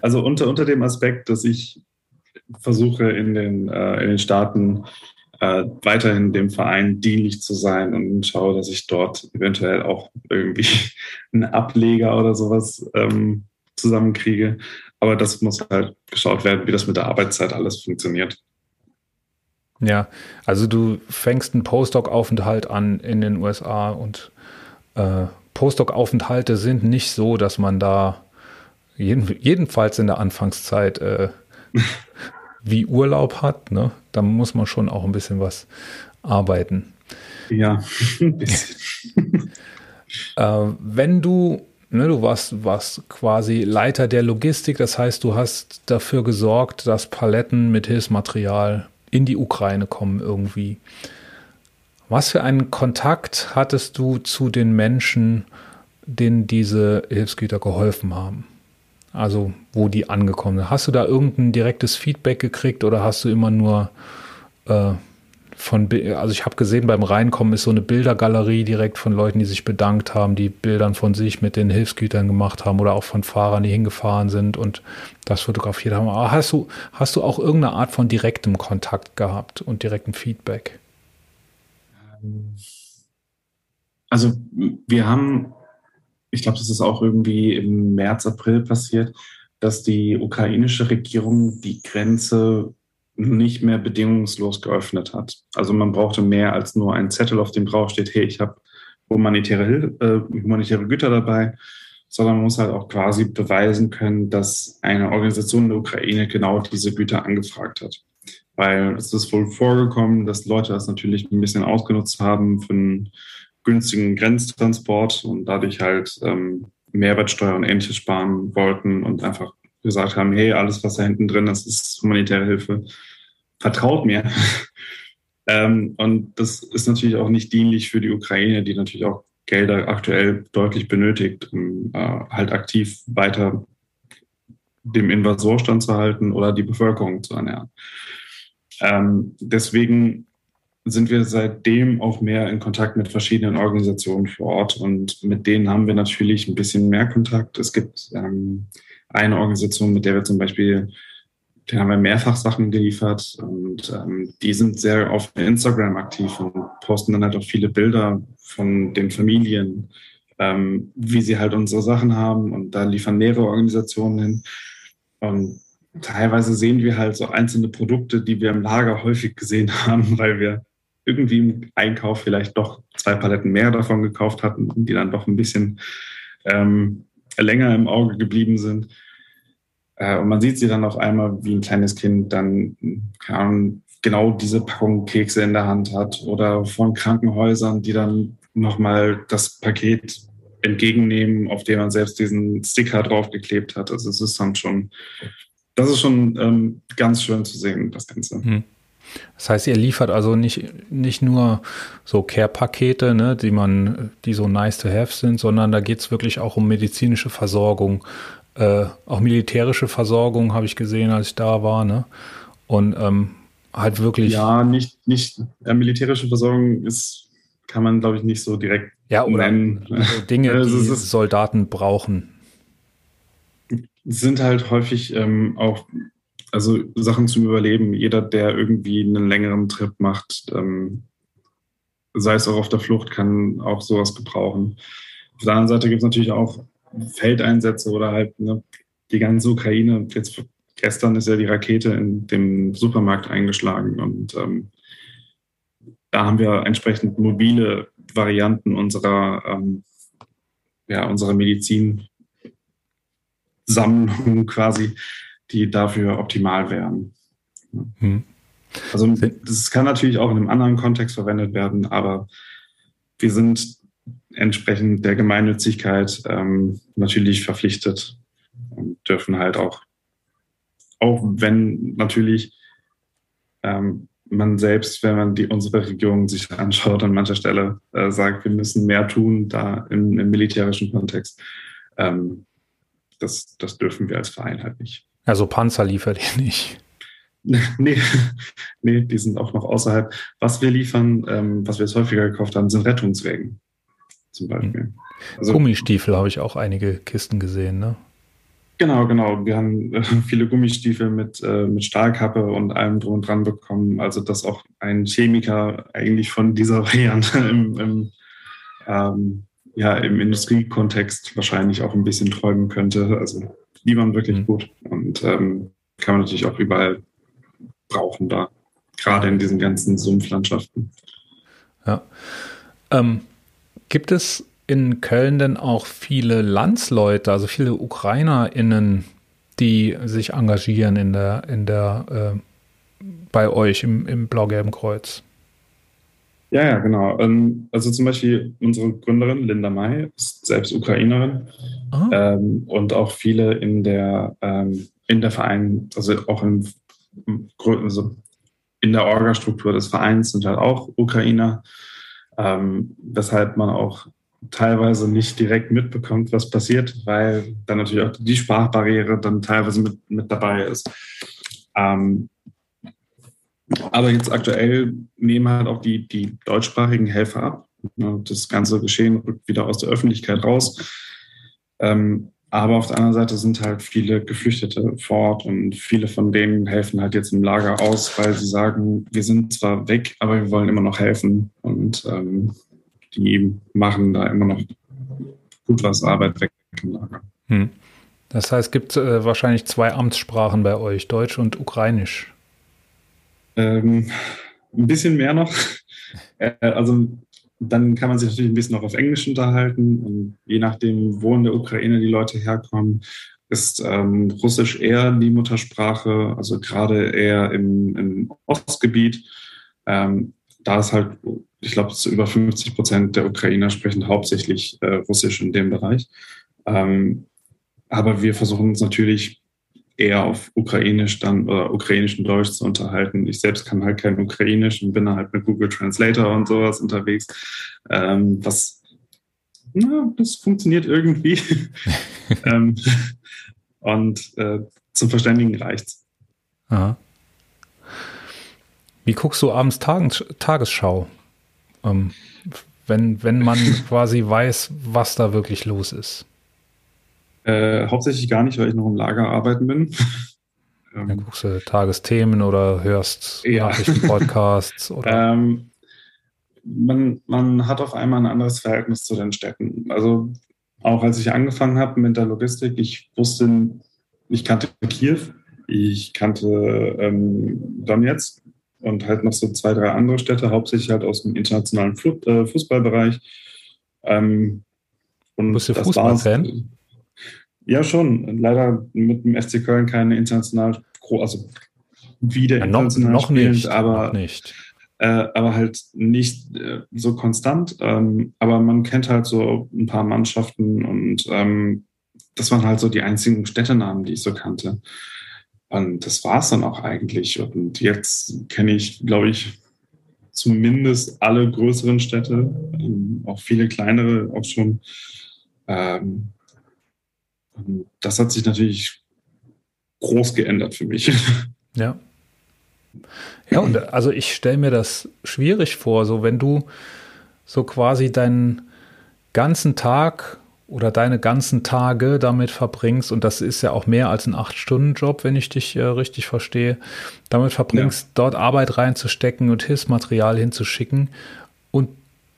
Also unter, unter dem Aspekt, dass ich versuche in den, äh, in den Staaten äh, weiterhin dem Verein dienlich zu sein und schaue, dass ich dort eventuell auch irgendwie <laughs> einen Ableger oder sowas ähm, zusammenkriege. Aber das muss halt geschaut werden, wie das mit der Arbeitszeit alles funktioniert. Ja, also du fängst einen Postdoc-Aufenthalt an in den USA und äh, Postdoc-Aufenthalte sind nicht so, dass man da jeden, jedenfalls in der Anfangszeit äh, <laughs> wie Urlaub hat, ne? da muss man schon auch ein bisschen was arbeiten. Ja, <laughs> ein bisschen. <laughs> äh, wenn du, ne, du warst, warst quasi Leiter der Logistik, das heißt, du hast dafür gesorgt, dass Paletten mit Hilfsmaterial in die Ukraine kommen irgendwie. Was für einen Kontakt hattest du zu den Menschen, denen diese Hilfsgüter geholfen haben? Also wo die angekommen sind. Hast du da irgendein direktes Feedback gekriegt oder hast du immer nur äh, von, also ich habe gesehen, beim Reinkommen ist so eine Bildergalerie direkt von Leuten, die sich bedankt haben, die Bildern von sich mit den Hilfsgütern gemacht haben oder auch von Fahrern, die hingefahren sind und das fotografiert haben. Aber hast du, hast du auch irgendeine Art von direktem Kontakt gehabt und direktem Feedback? Also wir haben ich glaube, das ist auch irgendwie im März, April passiert, dass die ukrainische Regierung die Grenze nicht mehr bedingungslos geöffnet hat. Also man brauchte mehr als nur einen Zettel, auf dem drauf steht, hey, ich habe humanitäre, äh, humanitäre Güter dabei, sondern man muss halt auch quasi beweisen können, dass eine Organisation in der Ukraine genau diese Güter angefragt hat. Weil es ist wohl vorgekommen, dass Leute das natürlich ein bisschen ausgenutzt haben für einen günstigen Grenztransport und dadurch halt ähm, Mehrwertsteuer und ähnliches sparen wollten und einfach gesagt haben, hey, alles, was da hinten drin ist, ist humanitäre Hilfe. Vertraut mir. <laughs> ähm, und das ist natürlich auch nicht dienlich für die Ukraine, die natürlich auch Gelder aktuell deutlich benötigt, um äh, halt aktiv weiter dem Invasor standzuhalten oder die Bevölkerung zu ernähren. Ähm, deswegen sind wir seitdem auch mehr in Kontakt mit verschiedenen Organisationen vor Ort und mit denen haben wir natürlich ein bisschen mehr Kontakt. Es gibt ähm, eine Organisation, mit der wir zum Beispiel, den haben wir mehrfach Sachen geliefert und ähm, die sind sehr auf Instagram aktiv und posten dann halt auch viele Bilder von den Familien, ähm, wie sie halt unsere Sachen haben und da liefern mehrere Organisationen hin. Und teilweise sehen wir halt so einzelne Produkte, die wir im Lager häufig gesehen <laughs> haben, weil wir irgendwie im Einkauf vielleicht doch zwei Paletten mehr davon gekauft hatten, die dann doch ein bisschen ähm, länger im Auge geblieben sind. Äh, und man sieht sie dann auf einmal, wie ein kleines Kind dann kann, genau diese Packung Kekse in der Hand hat oder von Krankenhäusern, die dann nochmal das Paket entgegennehmen, auf dem man selbst diesen Sticker draufgeklebt hat. Also es ist dann schon, das ist schon ähm, ganz schön zu sehen, das Ganze. Hm. Das heißt, ihr liefert also nicht, nicht nur so Care-Pakete, ne, die man, die so nice to have sind, sondern da geht es wirklich auch um medizinische Versorgung, äh, auch militärische Versorgung, habe ich gesehen, als ich da war, ne? Und ähm, halt wirklich. Ja, nicht, nicht, äh, militärische Versorgung ist, kann man, glaube ich, nicht so direkt ja, oder nennen. Dinge, <laughs> also die Soldaten brauchen. Sind halt häufig ähm, auch also Sachen zum Überleben. Jeder, der irgendwie einen längeren Trip macht, ähm, sei es auch auf der Flucht, kann auch sowas gebrauchen. Auf der anderen Seite gibt es natürlich auch Feldeinsätze oder halt ne, die ganze Ukraine. Jetzt gestern ist ja die Rakete in dem Supermarkt eingeschlagen und ähm, da haben wir entsprechend mobile Varianten unserer, ähm, ja, unserer Medizinsammlung quasi, die dafür optimal wären. Hm. Also das kann natürlich auch in einem anderen Kontext verwendet werden, aber wir sind entsprechend der Gemeinnützigkeit ähm, natürlich verpflichtet und dürfen halt auch, auch wenn natürlich ähm, man selbst, wenn man die, unsere Regierung sich anschaut, an mancher Stelle äh, sagt, wir müssen mehr tun, da im, im militärischen Kontext. Ähm, das, das dürfen wir als Verein halt nicht. Also Panzer liefert ihr nicht. <laughs> nee, nee, die sind auch noch außerhalb. Was wir liefern, ähm, was wir jetzt häufiger gekauft haben, sind Rettungswägen zum Beispiel. Also, Gummistiefel habe ich auch einige Kisten gesehen, ne? Genau, genau. Wir haben äh, <laughs> viele Gummistiefel mit, äh, mit Stahlkappe und allem drum und dran bekommen. Also, dass auch ein Chemiker eigentlich von dieser <laughs> Variante im, im, ähm, ja, im Industriekontext wahrscheinlich auch ein bisschen träumen könnte. Also, die waren wirklich mhm. gut und ähm, kann man natürlich auch überall brauchen da, gerade in diesen ganzen Sumpflandschaften. Ja. Ähm, gibt es in Köln denn auch viele Landsleute, also viele UkrainerInnen, die sich engagieren in der, in der, äh, bei euch im, im Blau-Gelben Kreuz? Ja, ja, genau. Ähm, also zum Beispiel unsere Gründerin Linda May ist selbst Ukrainerin oh. ähm, und auch viele in der ähm, in der Verein, also auch im, also in der Orga-Struktur des Vereins sind halt auch Ukrainer, ähm, weshalb man auch teilweise nicht direkt mitbekommt, was passiert, weil dann natürlich auch die Sprachbarriere dann teilweise mit, mit dabei ist. Ähm, aber jetzt aktuell nehmen halt auch die, die deutschsprachigen Helfer ab. Das ganze Geschehen rückt wieder aus der Öffentlichkeit raus. Ähm, aber auf der anderen Seite sind halt viele Geflüchtete vor Ort und viele von denen helfen halt jetzt im Lager aus, weil sie sagen, wir sind zwar weg, aber wir wollen immer noch helfen. Und ähm, die machen da immer noch gut was Arbeit weg im Lager. Hm. Das heißt, es gibt äh, wahrscheinlich zwei Amtssprachen bei euch, Deutsch und Ukrainisch. Ähm, ein bisschen mehr noch. <laughs> Äh, also dann kann man sich natürlich ein bisschen noch auf Englisch unterhalten. Und je nachdem, wo in der Ukraine die Leute herkommen, ist ähm, Russisch eher die Muttersprache, also gerade eher im, im Ostgebiet. Ähm, da ist halt, ich glaube, über 50 Prozent der Ukrainer sprechen hauptsächlich äh, Russisch in dem Bereich. Ähm, aber wir versuchen uns natürlich eher auf Ukrainisch dann oder Ukrainisch und Deutsch zu unterhalten. Ich selbst kann halt kein Ukrainisch und bin halt mit Google Translator und sowas unterwegs. Ähm, was, na, das funktioniert irgendwie. <laughs> <laughs> ähm, und äh, zum Verständigen reicht's. Aha. Wie guckst du abends Tages Tagesschau? Ähm, wenn, wenn man <laughs> quasi weiß, was da wirklich los ist. Äh, hauptsächlich gar nicht, weil ich noch im Lager arbeiten bin. <laughs> ähm, Dann guckst du Tagesthemen oder hörst ja. Nachrichtenpodcasts <laughs> oder. Ähm, man, man hat auf einmal ein anderes Verhältnis zu den Städten. Also auch als ich angefangen habe mit der Logistik, ich wusste, ich kannte Kiew, ich kannte ähm, Donetsk und halt noch so zwei, drei andere Städte, hauptsächlich halt aus dem internationalen äh, Fußballbereich. Ähm, und Bist du Fußballfan? Ja, schon. Leider mit dem FC Köln keine international, also wieder ja, international noch, noch nicht, aber, noch nicht. Äh, aber halt nicht äh, so konstant. Ähm, aber man kennt halt so ein paar Mannschaften und ähm, das waren halt so die einzigen Städtenamen, die ich so kannte. Und das war es dann auch eigentlich. Und jetzt kenne ich, glaube ich, zumindest alle größeren Städte, ähm, auch viele kleinere auch schon. Ähm, das hat sich natürlich groß geändert für mich. <laughs> Ja. Ja, und also ich stelle mir das schwierig vor, so wenn du so quasi deinen ganzen Tag oder deine ganzen Tage damit verbringst, und das ist ja auch mehr als ein Acht-Stunden-Job, wenn ich dich äh, richtig verstehe, damit verbringst, ja. dort Arbeit reinzustecken und Hilfsmaterial hinzuschicken und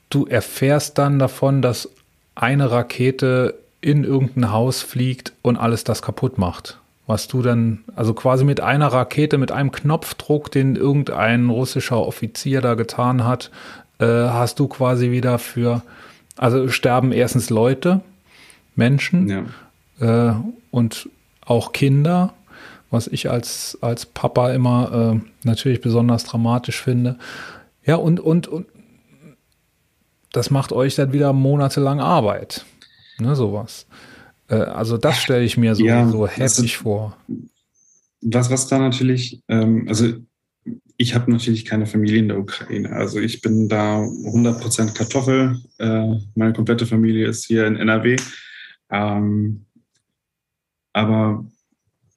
du erfährst dann davon, dass eine Rakete in irgendein Haus fliegt und alles das kaputt macht. Was du dann, also quasi mit einer Rakete, mit einem Knopfdruck, den irgendein russischer Offizier da getan hat, äh, hast du quasi wieder für, also sterben erstens Leute, Menschen ja. äh, und auch Kinder, was ich als, als Papa immer äh, natürlich besonders dramatisch finde. Ja, und, und, und das macht euch dann wieder monatelang Arbeit. Ne, sowas. Äh, also das stelle ich mir so, ja, so heftig vor. Was, was da natürlich, ähm, also ich habe natürlich keine Familie in der Ukraine. Also ich bin da 100% Kartoffel. Äh, meine komplette Familie ist hier in NRW. Ähm, aber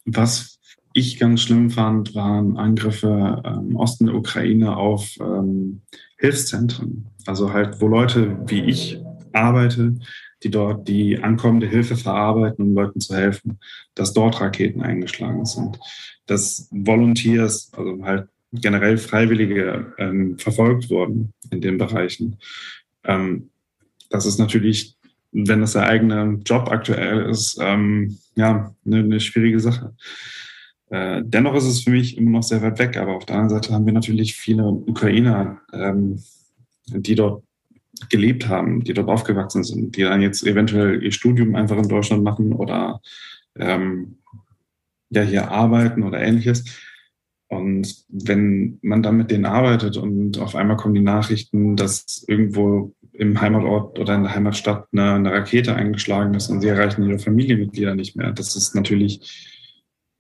was ich ganz schlimm fand, waren Angriffe im Osten der Ukraine auf ähm, Hilfszentren. Also halt, wo Leute wie ich arbeite, die dort die ankommende Hilfe verarbeiten, um Leuten zu helfen, dass dort Raketen eingeschlagen sind, dass Volunteers, also halt generell Freiwillige ähm, verfolgt wurden in den Bereichen. Ähm, das ist natürlich wenn das der eigene Job aktuell ist, ähm, ja, eine, eine schwierige Sache. Äh, dennoch ist es für mich immer noch sehr weit weg, aber auf der anderen Seite haben wir natürlich viele Ukrainer, ähm, die dort gelebt haben, die dort aufgewachsen sind, die dann jetzt eventuell ihr Studium einfach in Deutschland machen oder ähm, ja hier arbeiten oder ähnliches. Und wenn man dann mit denen arbeitet und auf einmal kommen die Nachrichten, dass irgendwo im Heimatort oder in der Heimatstadt eine, eine Rakete eingeschlagen ist und sie erreichen ihre Familienmitglieder nicht mehr, das ist natürlich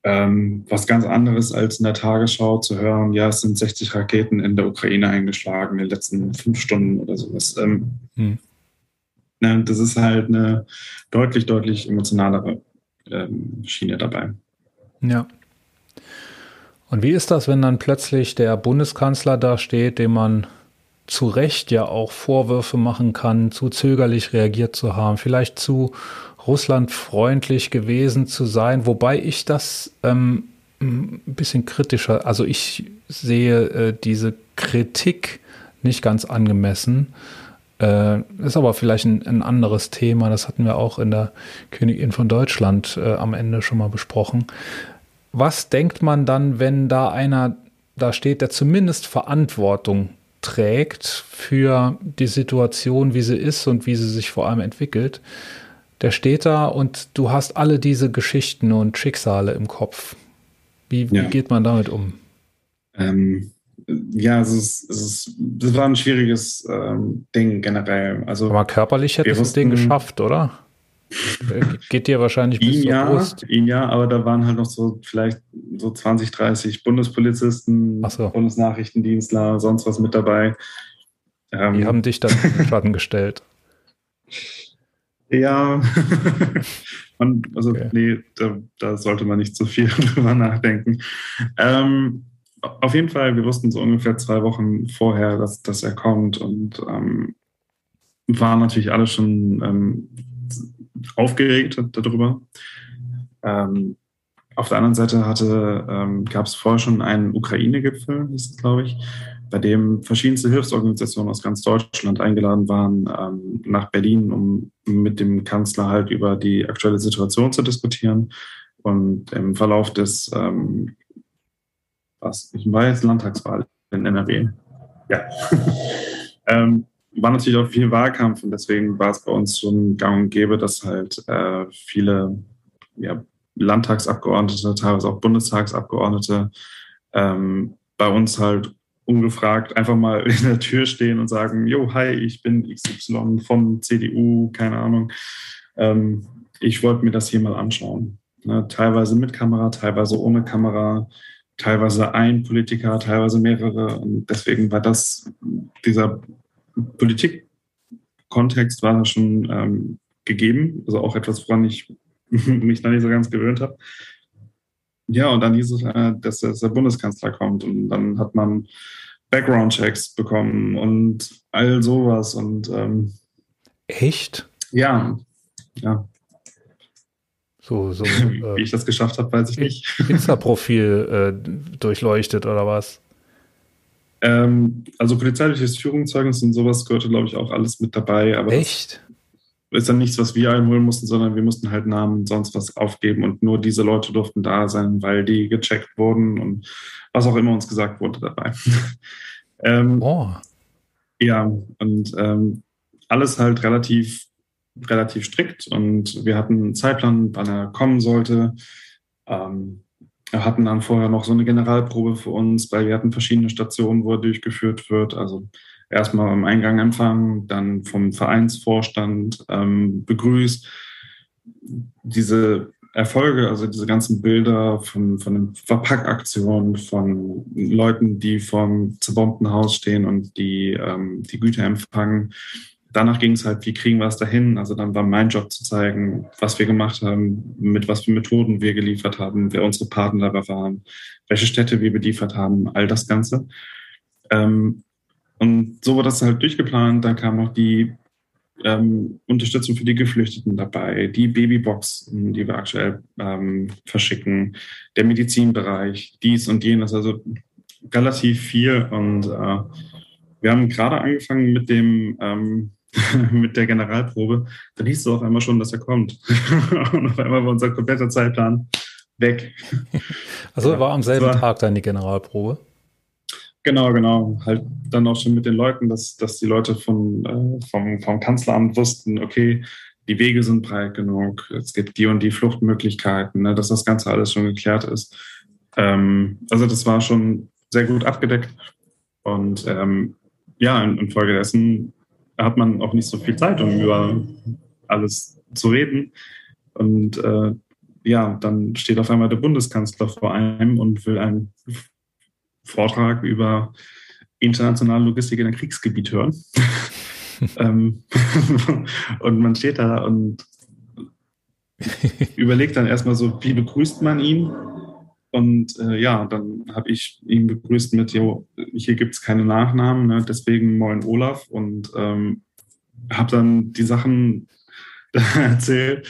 ähm, was ganz anderes als in der Tagesschau zu hören, ja, es sind 60 Raketen in der Ukraine eingeschlagen in den letzten fünf Stunden oder sowas. Ähm, hm. ne, das ist halt eine deutlich, deutlich emotionalere ähm, Schiene dabei. Ja. Und wie ist das, wenn dann plötzlich der Bundeskanzler da steht, dem man zu Recht ja auch Vorwürfe machen kann, zu zögerlich reagiert zu haben, vielleicht zu russlandfreundlich gewesen zu sein, wobei ich das ähm, ein bisschen kritischer, also ich sehe äh, diese Kritik nicht ganz angemessen. Äh, ist aber vielleicht ein, ein, anderes Thema, das hatten wir auch in der Königin von Deutschland äh, am Ende schon mal besprochen was denkt man dann, wenn da einer da steht, der zumindest Verantwortung trägt für die Situation, wie sie ist und wie sie sich vor allem entwickelt? Der steht da und du hast alle diese Geschichten und Schicksale im Kopf. Wie, ja. wie geht man damit um? Ähm, ja, es ist, es ist, das war ein schwieriges ähm, Ding generell. Also, Aber körperlich hätte es das Ding geschafft, oder? Geht dir wahrscheinlich bis ihn ja, Brust. Ihn ja, aber da waren halt noch so vielleicht so 20, 30 Bundespolizisten, so. Bundesnachrichtendienstler, sonst was mit dabei. Ähm, Die haben dich dann in den Schatten gestellt. <laughs> Ja, <laughs> man, also okay. nee, da, da, sollte man nicht zu viel <laughs> drüber nachdenken. Ähm, auf jeden Fall, wir wussten so ungefähr zwei Wochen vorher, dass, dass er kommt und ähm, waren natürlich alle schon ähm, aufgeregt darüber. Ähm, auf der anderen Seite hatte, ähm, gab es vorher schon einen Ukraine-Gipfel, hieß es, glaube ich, bei dem verschiedenste Hilfsorganisationen aus ganz Deutschland eingeladen waren ähm, nach Berlin, um mit dem Kanzler halt über die aktuelle Situation zu diskutieren. Und im Verlauf des, ähm, was, ich war jetzt Landtagswahl in NRW. Ja. <laughs> ähm, war natürlich auch viel Wahlkampf und deswegen war es bei uns schon gang und gäbe, dass halt äh, viele ja, Landtagsabgeordnete, teilweise auch Bundestagsabgeordnete ähm, bei uns halt ungefragt einfach mal <laughs> in der Tür stehen und sagen, jo, hi, ich bin XY von CDU, keine Ahnung. Ähm, ich wollte mir das hier mal anschauen. Ne? Teilweise mit Kamera, teilweise ohne Kamera, teilweise ein Politiker, teilweise mehrere. Und deswegen war das, dieser Politikkontext war schon ähm, gegeben, also auch etwas, woran ich <laughs> mich da nicht so ganz gewöhnt habe. Ja, und dann hieß es, äh, dass, dass der Bundeskanzler kommt und dann hat man Background-Checks bekommen und all sowas und ähm, Echt? Ja, ja. So, so, <laughs> äh, Wie ich das geschafft habe, weiß ich nicht. <laughs> Insta-Profil äh, durchleuchtet oder was? Ähm, also polizeiliches Führungszeugnis und sowas gehörte, glaube ich, auch alles mit dabei. Aber Echt? Ist dann nichts, was wir einholen mussten, sondern wir mussten halt Namen und sonst was aufgeben und nur diese Leute durften da sein, weil die gecheckt wurden und was auch immer uns gesagt wurde dabei. <laughs> ähm, oh. Ja, und ähm, alles halt relativ, relativ strikt und wir hatten einen Zeitplan, wann er kommen sollte. Ähm, wir hatten dann vorher noch so eine Generalprobe für uns, weil wir hatten verschiedene Stationen, wo er durchgeführt wird. Also erstmal am Eingang empfangen, dann vom Vereinsvorstand ähm, begrüßt. Diese Erfolge, also diese ganzen Bilder von, von den Verpackaktionen, von Leuten, die vom zerbombten Haus stehen und die ähm, die Güter empfangen. Danach ging es halt, wie kriegen wir es dahin? Also dann war mein Job zu zeigen, was wir gemacht haben, mit was für Methoden wir geliefert haben, wer unsere Partner dabei waren, welche Städte wir beliefert haben, all das Ganze. Ähm, und so wurde das halt durchgeplant. Dann kam auch die ähm, Unterstützung für die Geflüchteten dabei, die Babybox, die wir aktuell ähm, verschicken, der Medizinbereich, dies und jenes, also relativ viel. Und äh, wir haben gerade angefangen mit dem ähm, <laughs> mit der Generalprobe. Dann hieß es auf einmal schon, dass er kommt. <laughs> und auf einmal war unser kompletter Zeitplan weg. Also war am selben war, Tag dann die Generalprobe? Genau, genau. Halt dann auch schon mit den Leuten, dass, dass die Leute vom, äh, vom, vom Kanzleramt wussten, okay, die Wege sind breit genug, es gibt die und die Fluchtmöglichkeiten, ne, dass das Ganze alles schon geklärt ist. Ähm, also das war schon sehr gut abgedeckt. Und ähm, ja, infolgedessen hat man auch nicht so viel Zeit, um über alles zu reden. Und äh, ja, dann steht auf einmal der Bundeskanzler vor einem und will einen Vortrag über internationale Logistik in einem Kriegsgebiet hören. <laughs> ähm, <laughs> und man steht da und überlegt dann erstmal so, wie begrüßt man ihn? Und äh, ja, dann habe ich ihn begrüßt mit, jo, hier gibt es keine Nachnamen, ne? deswegen Moin Olaf und ähm, habe dann die Sachen <laughs> erzählt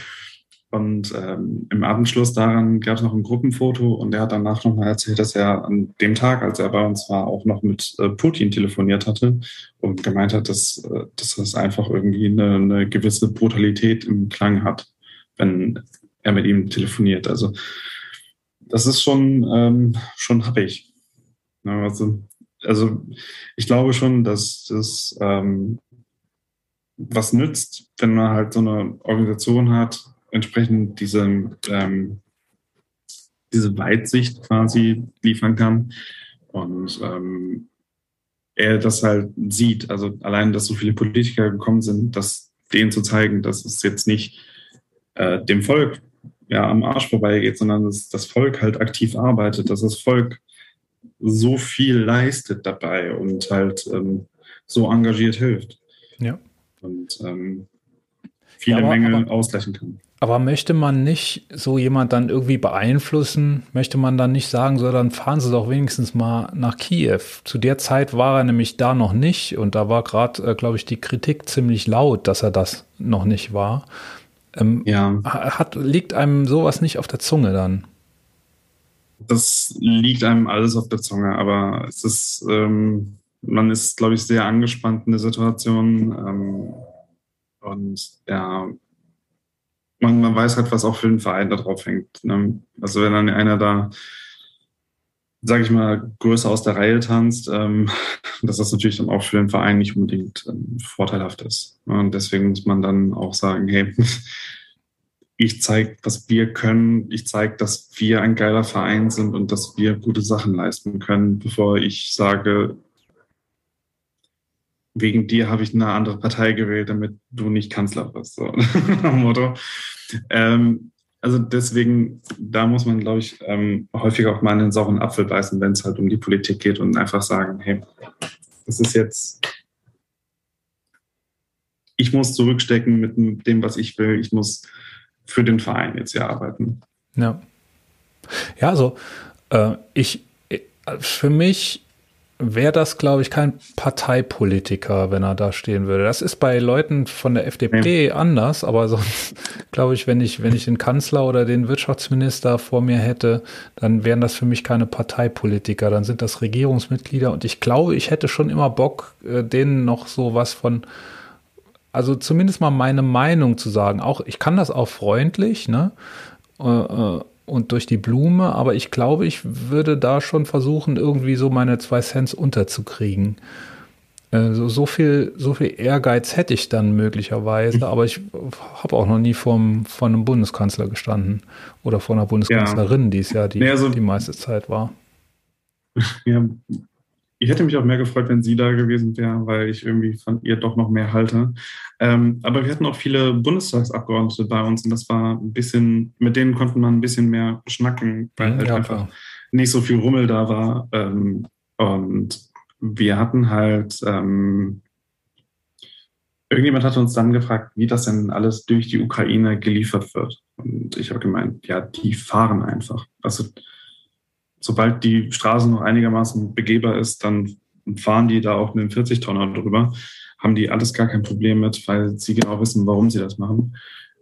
und ähm, im Abendschluss daran gab es noch ein Gruppenfoto und er hat danach nochmal erzählt, dass er an dem Tag, als er bei uns war, auch noch mit äh, Putin telefoniert hatte und gemeint hat, dass, äh, dass das einfach irgendwie eine, eine gewisse Brutalität im Klang hat, wenn er mit ihm telefoniert. Also das ist schon, ähm, schon happig. Ja, also, also ich glaube schon, dass das ähm, was nützt, wenn man halt so eine Organisation hat, entsprechend diese, ähm, diese Weitsicht quasi liefern kann. Und ähm, er das halt sieht, also allein, dass so viele Politiker gekommen sind, das denen zu zeigen, dass es jetzt nicht äh, dem Volk ja am Arsch vorbeigeht, sondern dass das Volk halt aktiv arbeitet, dass das Volk so viel leistet dabei und halt ähm, so engagiert hilft. Ja. Und ähm, viele ja, aber, Mängel aber, ausgleichen kann. Aber möchte man nicht so jemand dann irgendwie beeinflussen? Möchte man dann nicht sagen, so dann fahren Sie doch wenigstens mal nach Kiew? Zu der Zeit war er nämlich da noch nicht und da war gerade, äh, glaube ich, die Kritik ziemlich laut, dass er das noch nicht war. Ähm, ja. Hat, liegt einem sowas nicht auf der Zunge dann? Das liegt einem alles auf der Zunge, aber es ist, ähm, man ist, glaube ich, sehr angespannt in der Situation. Ähm, und ja, man, man weiß halt, was auch für den Verein da drauf hängt. Ne? Also wenn dann einer da, sage ich mal, größer aus der Reihe tanzt, ähm, <laughs> dass das natürlich dann auch für den Verein nicht unbedingt ähm, vorteilhaft ist. Ne? Und deswegen muss man dann auch sagen, hey, <laughs> ich zeige, was wir können. Ich zeige, dass wir ein geiler Verein sind und dass wir gute Sachen leisten können, bevor ich sage, wegen dir habe ich eine andere Partei gewählt, damit du nicht Kanzler wirst. So, <laughs> Motto. Ähm, also deswegen, da muss man, glaube ich, ähm, häufiger auch mal einen sauren Apfel beißen, wenn es halt um die Politik geht und einfach sagen, hey, das ist jetzt, ich muss zurückstecken mit dem, was ich will. Ich muss für den Verein jetzt hier arbeiten. Ja. Ja, also äh, ich, äh, für mich wäre das, glaube ich, kein Parteipolitiker, wenn er da stehen würde. Das ist bei Leuten von der FDP ja. anders, aber sonst <laughs> glaube ich, wenn ich, wenn ich den Kanzler oder den Wirtschaftsminister vor mir hätte, dann wären das für mich keine Parteipolitiker, dann sind das Regierungsmitglieder und ich glaube, ich hätte schon immer Bock, äh, denen noch so was von, also zumindest mal meine Meinung zu sagen. Auch, ich kann das auch freundlich, ne? Und durch die Blume, aber ich glaube, ich würde da schon versuchen, irgendwie so meine zwei Cents unterzukriegen. Äh, so, viel, so viel Ehrgeiz hätte ich dann möglicherweise, aber ich habe auch noch nie vom, vor einem Bundeskanzler gestanden oder vor einer Bundeskanzlerin, ja. die es ja die, nee, also, die meiste Zeit war. <laughs> Ja, ich hätte mich auch mehr gefreut, wenn sie da gewesen wäre, weil ich irgendwie von ihr doch noch mehr halte. Ähm, aber wir hatten auch viele Bundestagsabgeordnete bei uns und das war ein bisschen, mit denen konnten man ein bisschen mehr schnacken, weil halt ja, einfach klar. nicht so viel Rummel da war. Ähm, und wir hatten halt, ähm, irgendjemand hat uns dann gefragt, wie das denn alles durch die Ukraine geliefert wird. Und ich habe gemeint, ja, die fahren einfach. Also sobald die Straße noch einigermaßen begehbar ist, dann fahren die da auch mit dem 40-Tonner drüber, haben die alles gar kein Problem mit, weil sie genau wissen, warum sie das machen.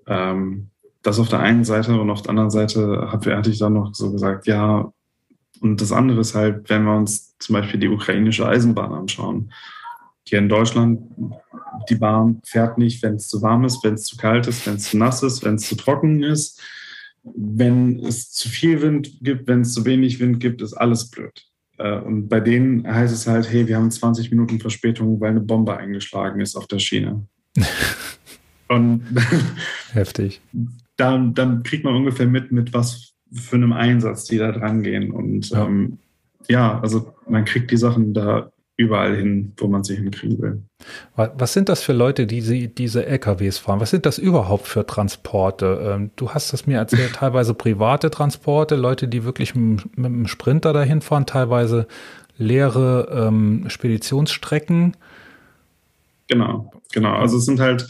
Ähm, das auf der einen Seite und auf der anderen Seite hatte ich dann noch so gesagt, ja, und das andere ist halt, wenn wir uns zum Beispiel die ukrainische Eisenbahn anschauen. Hier in Deutschland, die Bahn fährt nicht, wenn es zu warm ist, wenn es zu kalt ist, wenn es zu nass ist, wenn es zu trocken ist wenn es zu viel Wind gibt, wenn es zu wenig Wind gibt, ist alles blöd. Äh, und bei denen heißt es halt, hey, wir haben 20 Minuten Verspätung, weil eine Bombe eingeschlagen ist auf der Schiene. <laughs> Und heftig. Dann, dann kriegt man ungefähr mit, mit was für einem Einsatz die da dran gehen. Und ja. Ähm, ja, also man kriegt die Sachen da überall hin, wo man sie hinkriegen will. Was sind das für Leute, die sie, diese LKWs fahren? Was sind das überhaupt für Transporte? Ähm, du hast es mir erzählt, <laughs> teilweise private Transporte, Leute, die wirklich mit, mit einem Sprinter dahin fahren, teilweise leere ähm, Speditionsstrecken. Genau, genau. Also es sind halt,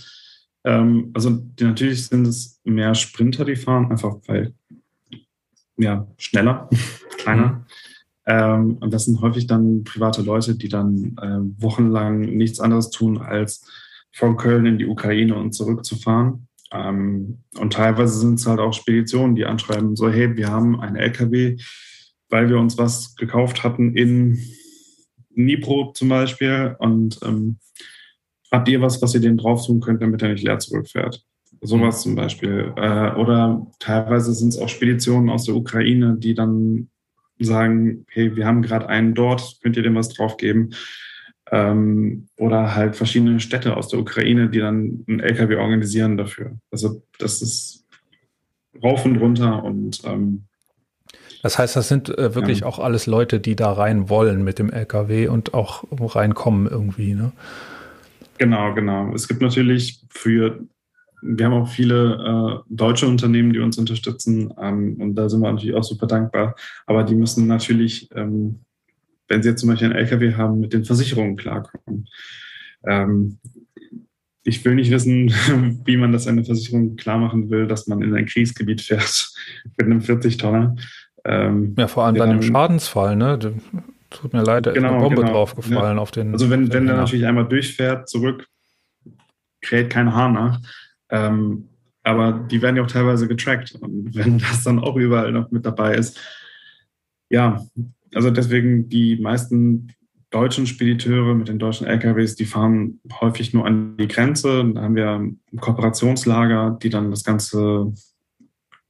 ähm, also die, natürlich sind es mehr Sprinter, die fahren, einfach weil ja schneller, <laughs> kleiner. Mhm. Ähm, und das sind häufig dann private Leute, die dann äh, wochenlang nichts anderes tun, als von Köln in die Ukraine und zurückzufahren. Ähm, und teilweise sind es halt auch Speditionen, die anschreiben, so, hey, wir haben einen LKW, weil wir uns was gekauft hatten in Nipro zum Beispiel und ähm, habt ihr was, was ihr den drauf tun könnt, damit er nicht leer zurückfährt? Sowas zum Beispiel. Äh, oder teilweise sind es auch Speditionen aus der Ukraine, die dann sagen, hey, wir haben gerade einen dort, könnt ihr dem was drauf geben? Ähm, oder halt verschiedene Städte aus der Ukraine, die dann einen LKW organisieren dafür. Also das ist rauf und runter und ähm, das heißt, das sind äh, wirklich ja. auch alles Leute, die da rein wollen mit dem LKW und auch reinkommen irgendwie, ne? Genau, genau. Es gibt natürlich für wir haben auch viele äh, deutsche Unternehmen, die uns unterstützen ähm, und da sind wir natürlich auch super dankbar. Aber die müssen natürlich, ähm, wenn sie jetzt zum Beispiel einen LKW haben, mit den Versicherungen klarkommen. Ähm, ich will nicht wissen, <laughs> wie man das einer Versicherung klar machen will, dass man in ein Kriegsgebiet fährt <laughs> mit einem 40-Tonner. Ähm, ja, vor allem bei einem Schadensfall, ne? Tut mir leid, da genau, ist eine Bombe genau, draufgefallen ja. auf den. Also wenn, wenn der natürlich einmal durchfährt, zurück, kräht kein Haar nach. Ähm, aber die werden ja auch teilweise getrackt. Und wenn <laughs> das dann auch überall noch mit dabei ist, ja, also deswegen die meisten deutschen Spediteure mit den deutschen LKWs, die fahren häufig nur an die Grenze. Da haben wir Kooperationslager, die dann das Ganze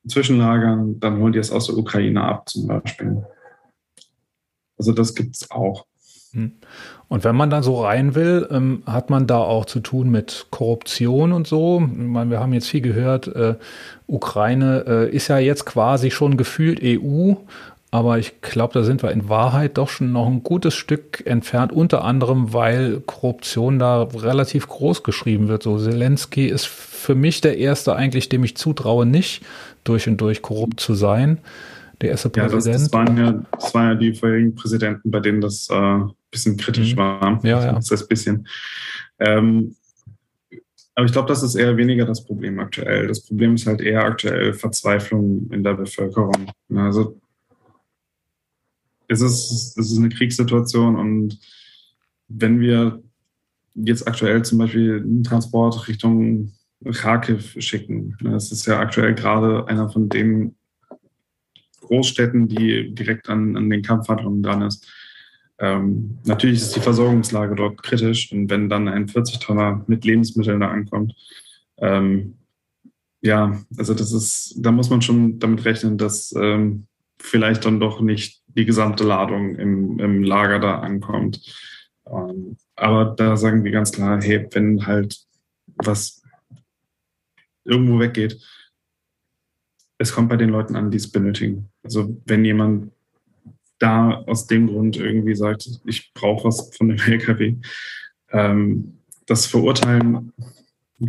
zwischenlagern. Dann holen die es aus der Ukraine ab zum Beispiel. Also das gibt es auch. Hm. Und wenn man da so rein will, ähm, hat man da auch zu tun mit Korruption und so. Ich meine, wir haben jetzt viel gehört, äh, Ukraine äh, ist ja jetzt quasi schon gefühlt EU, aber ich glaube, da sind wir in Wahrheit doch schon noch ein gutes Stück entfernt, unter anderem, weil Korruption da relativ groß geschrieben wird. So Zelensky ist für mich der erste eigentlich, dem ich zutraue, nicht durch und durch korrupt zu sein. Der erste Präsident. Ja, das, das, waren, ja, das waren ja die vorherigen Präsidenten, bei denen das äh, bisschen kritisch mhm. war. Ja, ja. Das ein bisschen. Ähm, aber ich glaube, das ist eher weniger das Problem aktuell. Das Problem ist halt eher aktuell Verzweiflung in der Bevölkerung. Also es ist, es ist eine Kriegssituation und wenn wir jetzt aktuell zum Beispiel einen Transport Richtung Kharkiv schicken, das ist ja aktuell gerade einer von den Großstädten, die direkt an, an den Kampfhandlungen dran ist. Ähm, natürlich ist die Versorgungslage dort kritisch und wenn dann ein 40-Tonner mit Lebensmitteln da ankommt, ähm, ja, also das ist, da muss man schon damit rechnen, dass ähm, vielleicht dann doch nicht die gesamte Ladung im, im Lager da ankommt. Ähm, aber da sagen wir ganz klar, hey, wenn halt was irgendwo weggeht, es kommt bei den Leuten an, die es benötigen. Also wenn jemand da aus dem Grund irgendwie sagt, ich brauche was von dem LKW, ähm, das verurteilen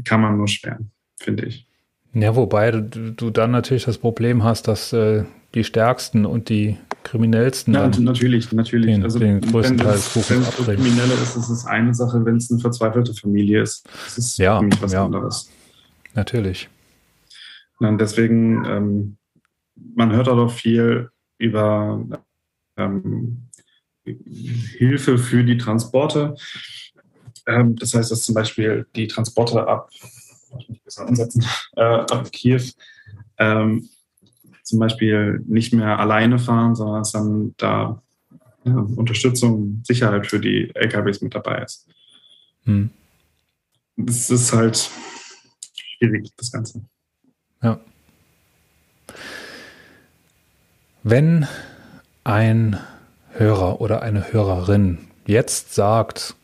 kann man nur schwer, finde ich. Ja, wobei du, du dann natürlich das Problem hast, dass äh, die Stärksten und die Kriminellsten. Ja, natürlich, natürlich. Den, also, den größten Teil Wenn es Kriminelle ist, ist es eine Sache. Wenn es eine verzweifelte Familie ist, das ist ja, für mich was ja. anderes. Natürlich. Und deswegen, ähm, man hört auch viel über ähm, Hilfe für die Transporte. Ähm, das heißt, dass zum Beispiel die Transporte ab, ansetzen, äh, ab Kiew ähm, zum Beispiel nicht mehr alleine fahren, sondern dass dann da ja, Unterstützung, Sicherheit für die LKWs mit dabei ist. Hm. Das ist halt schwierig, das Ganze. Ja. Wenn ein Hörer oder eine Hörerin jetzt sagt,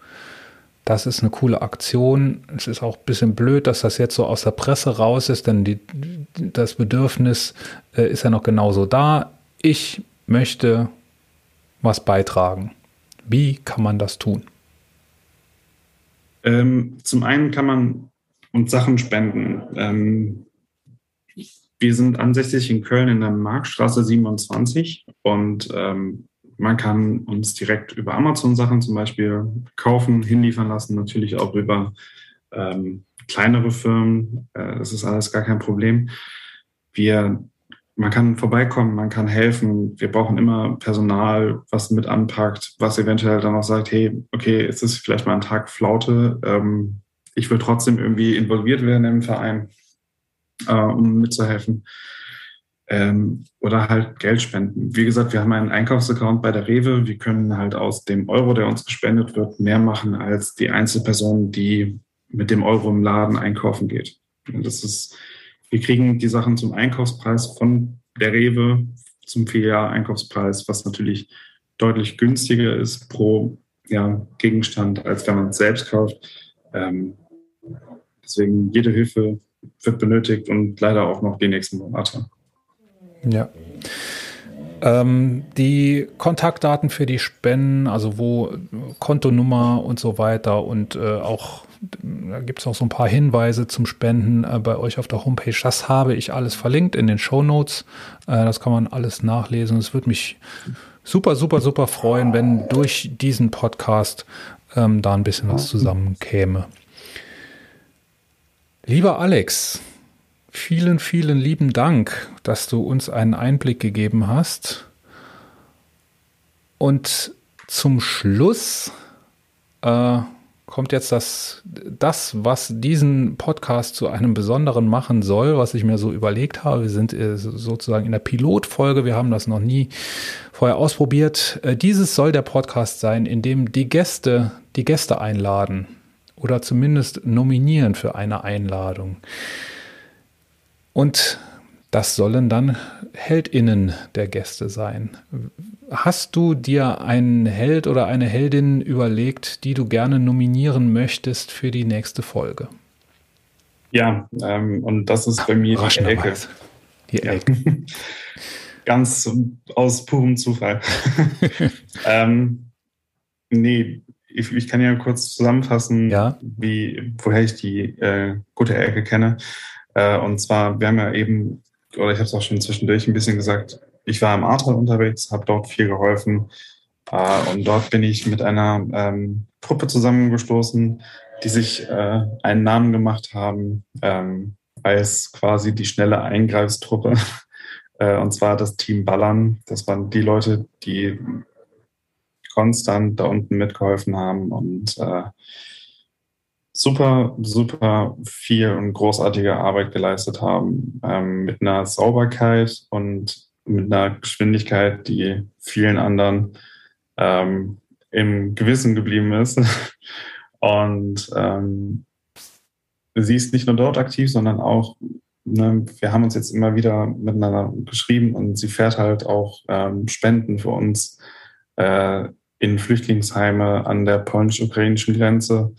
das ist eine coole Aktion. Es ist auch ein bisschen blöd, dass das jetzt so aus der Presse raus ist, denn die, das Bedürfnis äh, ist ja noch genauso da. Ich möchte was beitragen. Wie kann man das tun? Ähm, zum einen kann man uns Sachen spenden. Ähm, wir sind ansässig in Köln in der Marktstraße 27 und ähm, man kann uns direkt über Amazon Sachen zum Beispiel kaufen, hinliefern lassen, natürlich auch über ähm, kleinere Firmen. Äh, das ist alles gar kein Problem. Wir, man kann vorbeikommen, man kann helfen. Wir brauchen immer Personal, was mit anpackt, was eventuell dann auch sagt, hey, okay, es ist vielleicht mal ein Tag Flaute. Ähm, ich will trotzdem irgendwie involviert werden im Verein, äh, um mitzuhelfen ähm, oder halt Geld spenden. Wie gesagt, wir haben einen Einkaufsaccount bei der Rewe. Wir können halt aus dem Euro, der uns gespendet wird, mehr machen als die Einzelperson, die mit dem Euro im Laden einkaufen geht. Und das ist, wir kriegen die Sachen zum Einkaufspreis von der Rewe zum Filial-Einkaufspreis, was natürlich deutlich günstiger ist pro ja, Gegenstand, als wenn man es selbst kauft. Ähm, deswegen jede Hilfe wird benötigt und leider auch noch die nächsten Monate. Ja. Ähm, die Kontaktdaten für die Spenden, also wo Kontonummer und so weiter und äh, auch da gibt es auch so ein paar Hinweise zum Spenden äh, bei euch auf der Homepage. Das habe ich alles verlinkt in den Show Notes. Äh, das kann man alles nachlesen. Es würde mich super, super, super freuen, wenn durch diesen Podcast ähm, da ein bisschen was zusammenkäme. Lieber Alex, Vielen, vielen lieben Dank, dass du uns einen Einblick gegeben hast. Und zum Schluss äh, kommt jetzt das, das, was diesen Podcast zu einem besonderen machen soll, was ich mir so überlegt habe. Wir sind äh, sozusagen in der Pilotfolge, wir haben das noch nie vorher ausprobiert. Äh, dieses soll der Podcast sein, in dem die Gäste die Gäste einladen oder zumindest nominieren für eine Einladung. Und das sollen dann Heldinnen der Gäste sein. Hast du dir einen Held oder eine Heldin überlegt, die du gerne nominieren möchtest für die nächste Folge? Ja, ähm, und das ist bei mir die Elke. Die Elke. <laughs> ganz aus purem Zufall. <laughs> ähm, nee, ich, ich, kann ja kurz zusammenfassen, ja? wie, woher ich die äh, gute Ecke kenne. Äh, und zwar, wir haben ja eben, oder ich habe es auch schon zwischendurch ein bisschen gesagt, ich war im Ahrtal unterwegs, habe dort viel geholfen. Äh, und dort bin ich mit einer ähm, Truppe zusammengestoßen, die sich äh, einen Namen gemacht haben ähm, als quasi die schnelle Eingreifstruppe. <laughs> äh, und zwar das Team Ballern. Das waren die Leute, die konstant da unten mitgeholfen haben und äh, super, super viel und großartige Arbeit geleistet haben ähm, mit einer Sauberkeit und mit einer Geschwindigkeit, die vielen anderen ähm, im Gewissen geblieben ist. <laughs> Und ähm, sie ist nicht nur dort aktiv, sondern auch, ne, wir haben uns jetzt immer wieder miteinander geschrieben und sie fährt halt auch ähm, Spenden für uns äh, in Flüchtlingsheime an der polnisch-ukrainischen Grenze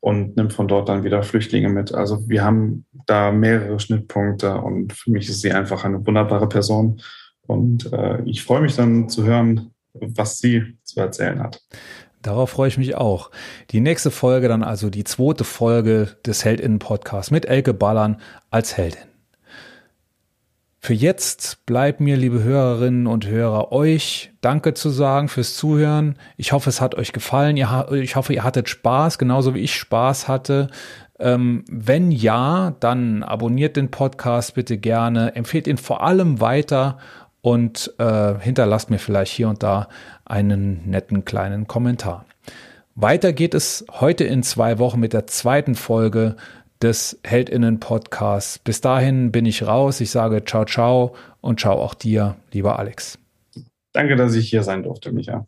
und nimmt von dort dann wieder Flüchtlinge mit. Also wir haben da mehrere Schnittpunkte und für mich ist sie einfach eine wunderbare Person. Und äh, ich freue mich dann zu hören, was sie zu erzählen hat. Darauf freue ich mich auch. Die nächste Folge dann also die zweite Folge des Heldinnen-Podcasts mit Elke Ballern als Heldin. Für jetzt bleibt mir, liebe Hörerinnen und Hörer, euch Danke zu sagen fürs Zuhören. Ich hoffe, es hat euch gefallen. Ich hoffe, ihr hattet Spaß, genauso wie ich Spaß hatte. Ähm, wenn ja, dann abonniert den Podcast bitte gerne, empfehlt ihn vor allem weiter und äh, hinterlasst mir vielleicht hier und da einen netten kleinen Kommentar. Weiter geht es heute in zwei Wochen mit der zweiten Folge des Heldinnen-Podcasts. Bis dahin bin ich raus. Ich sage ciao, ciao und ciao auch dir, lieber Alex. Danke, dass ich hier sein durfte, Micha.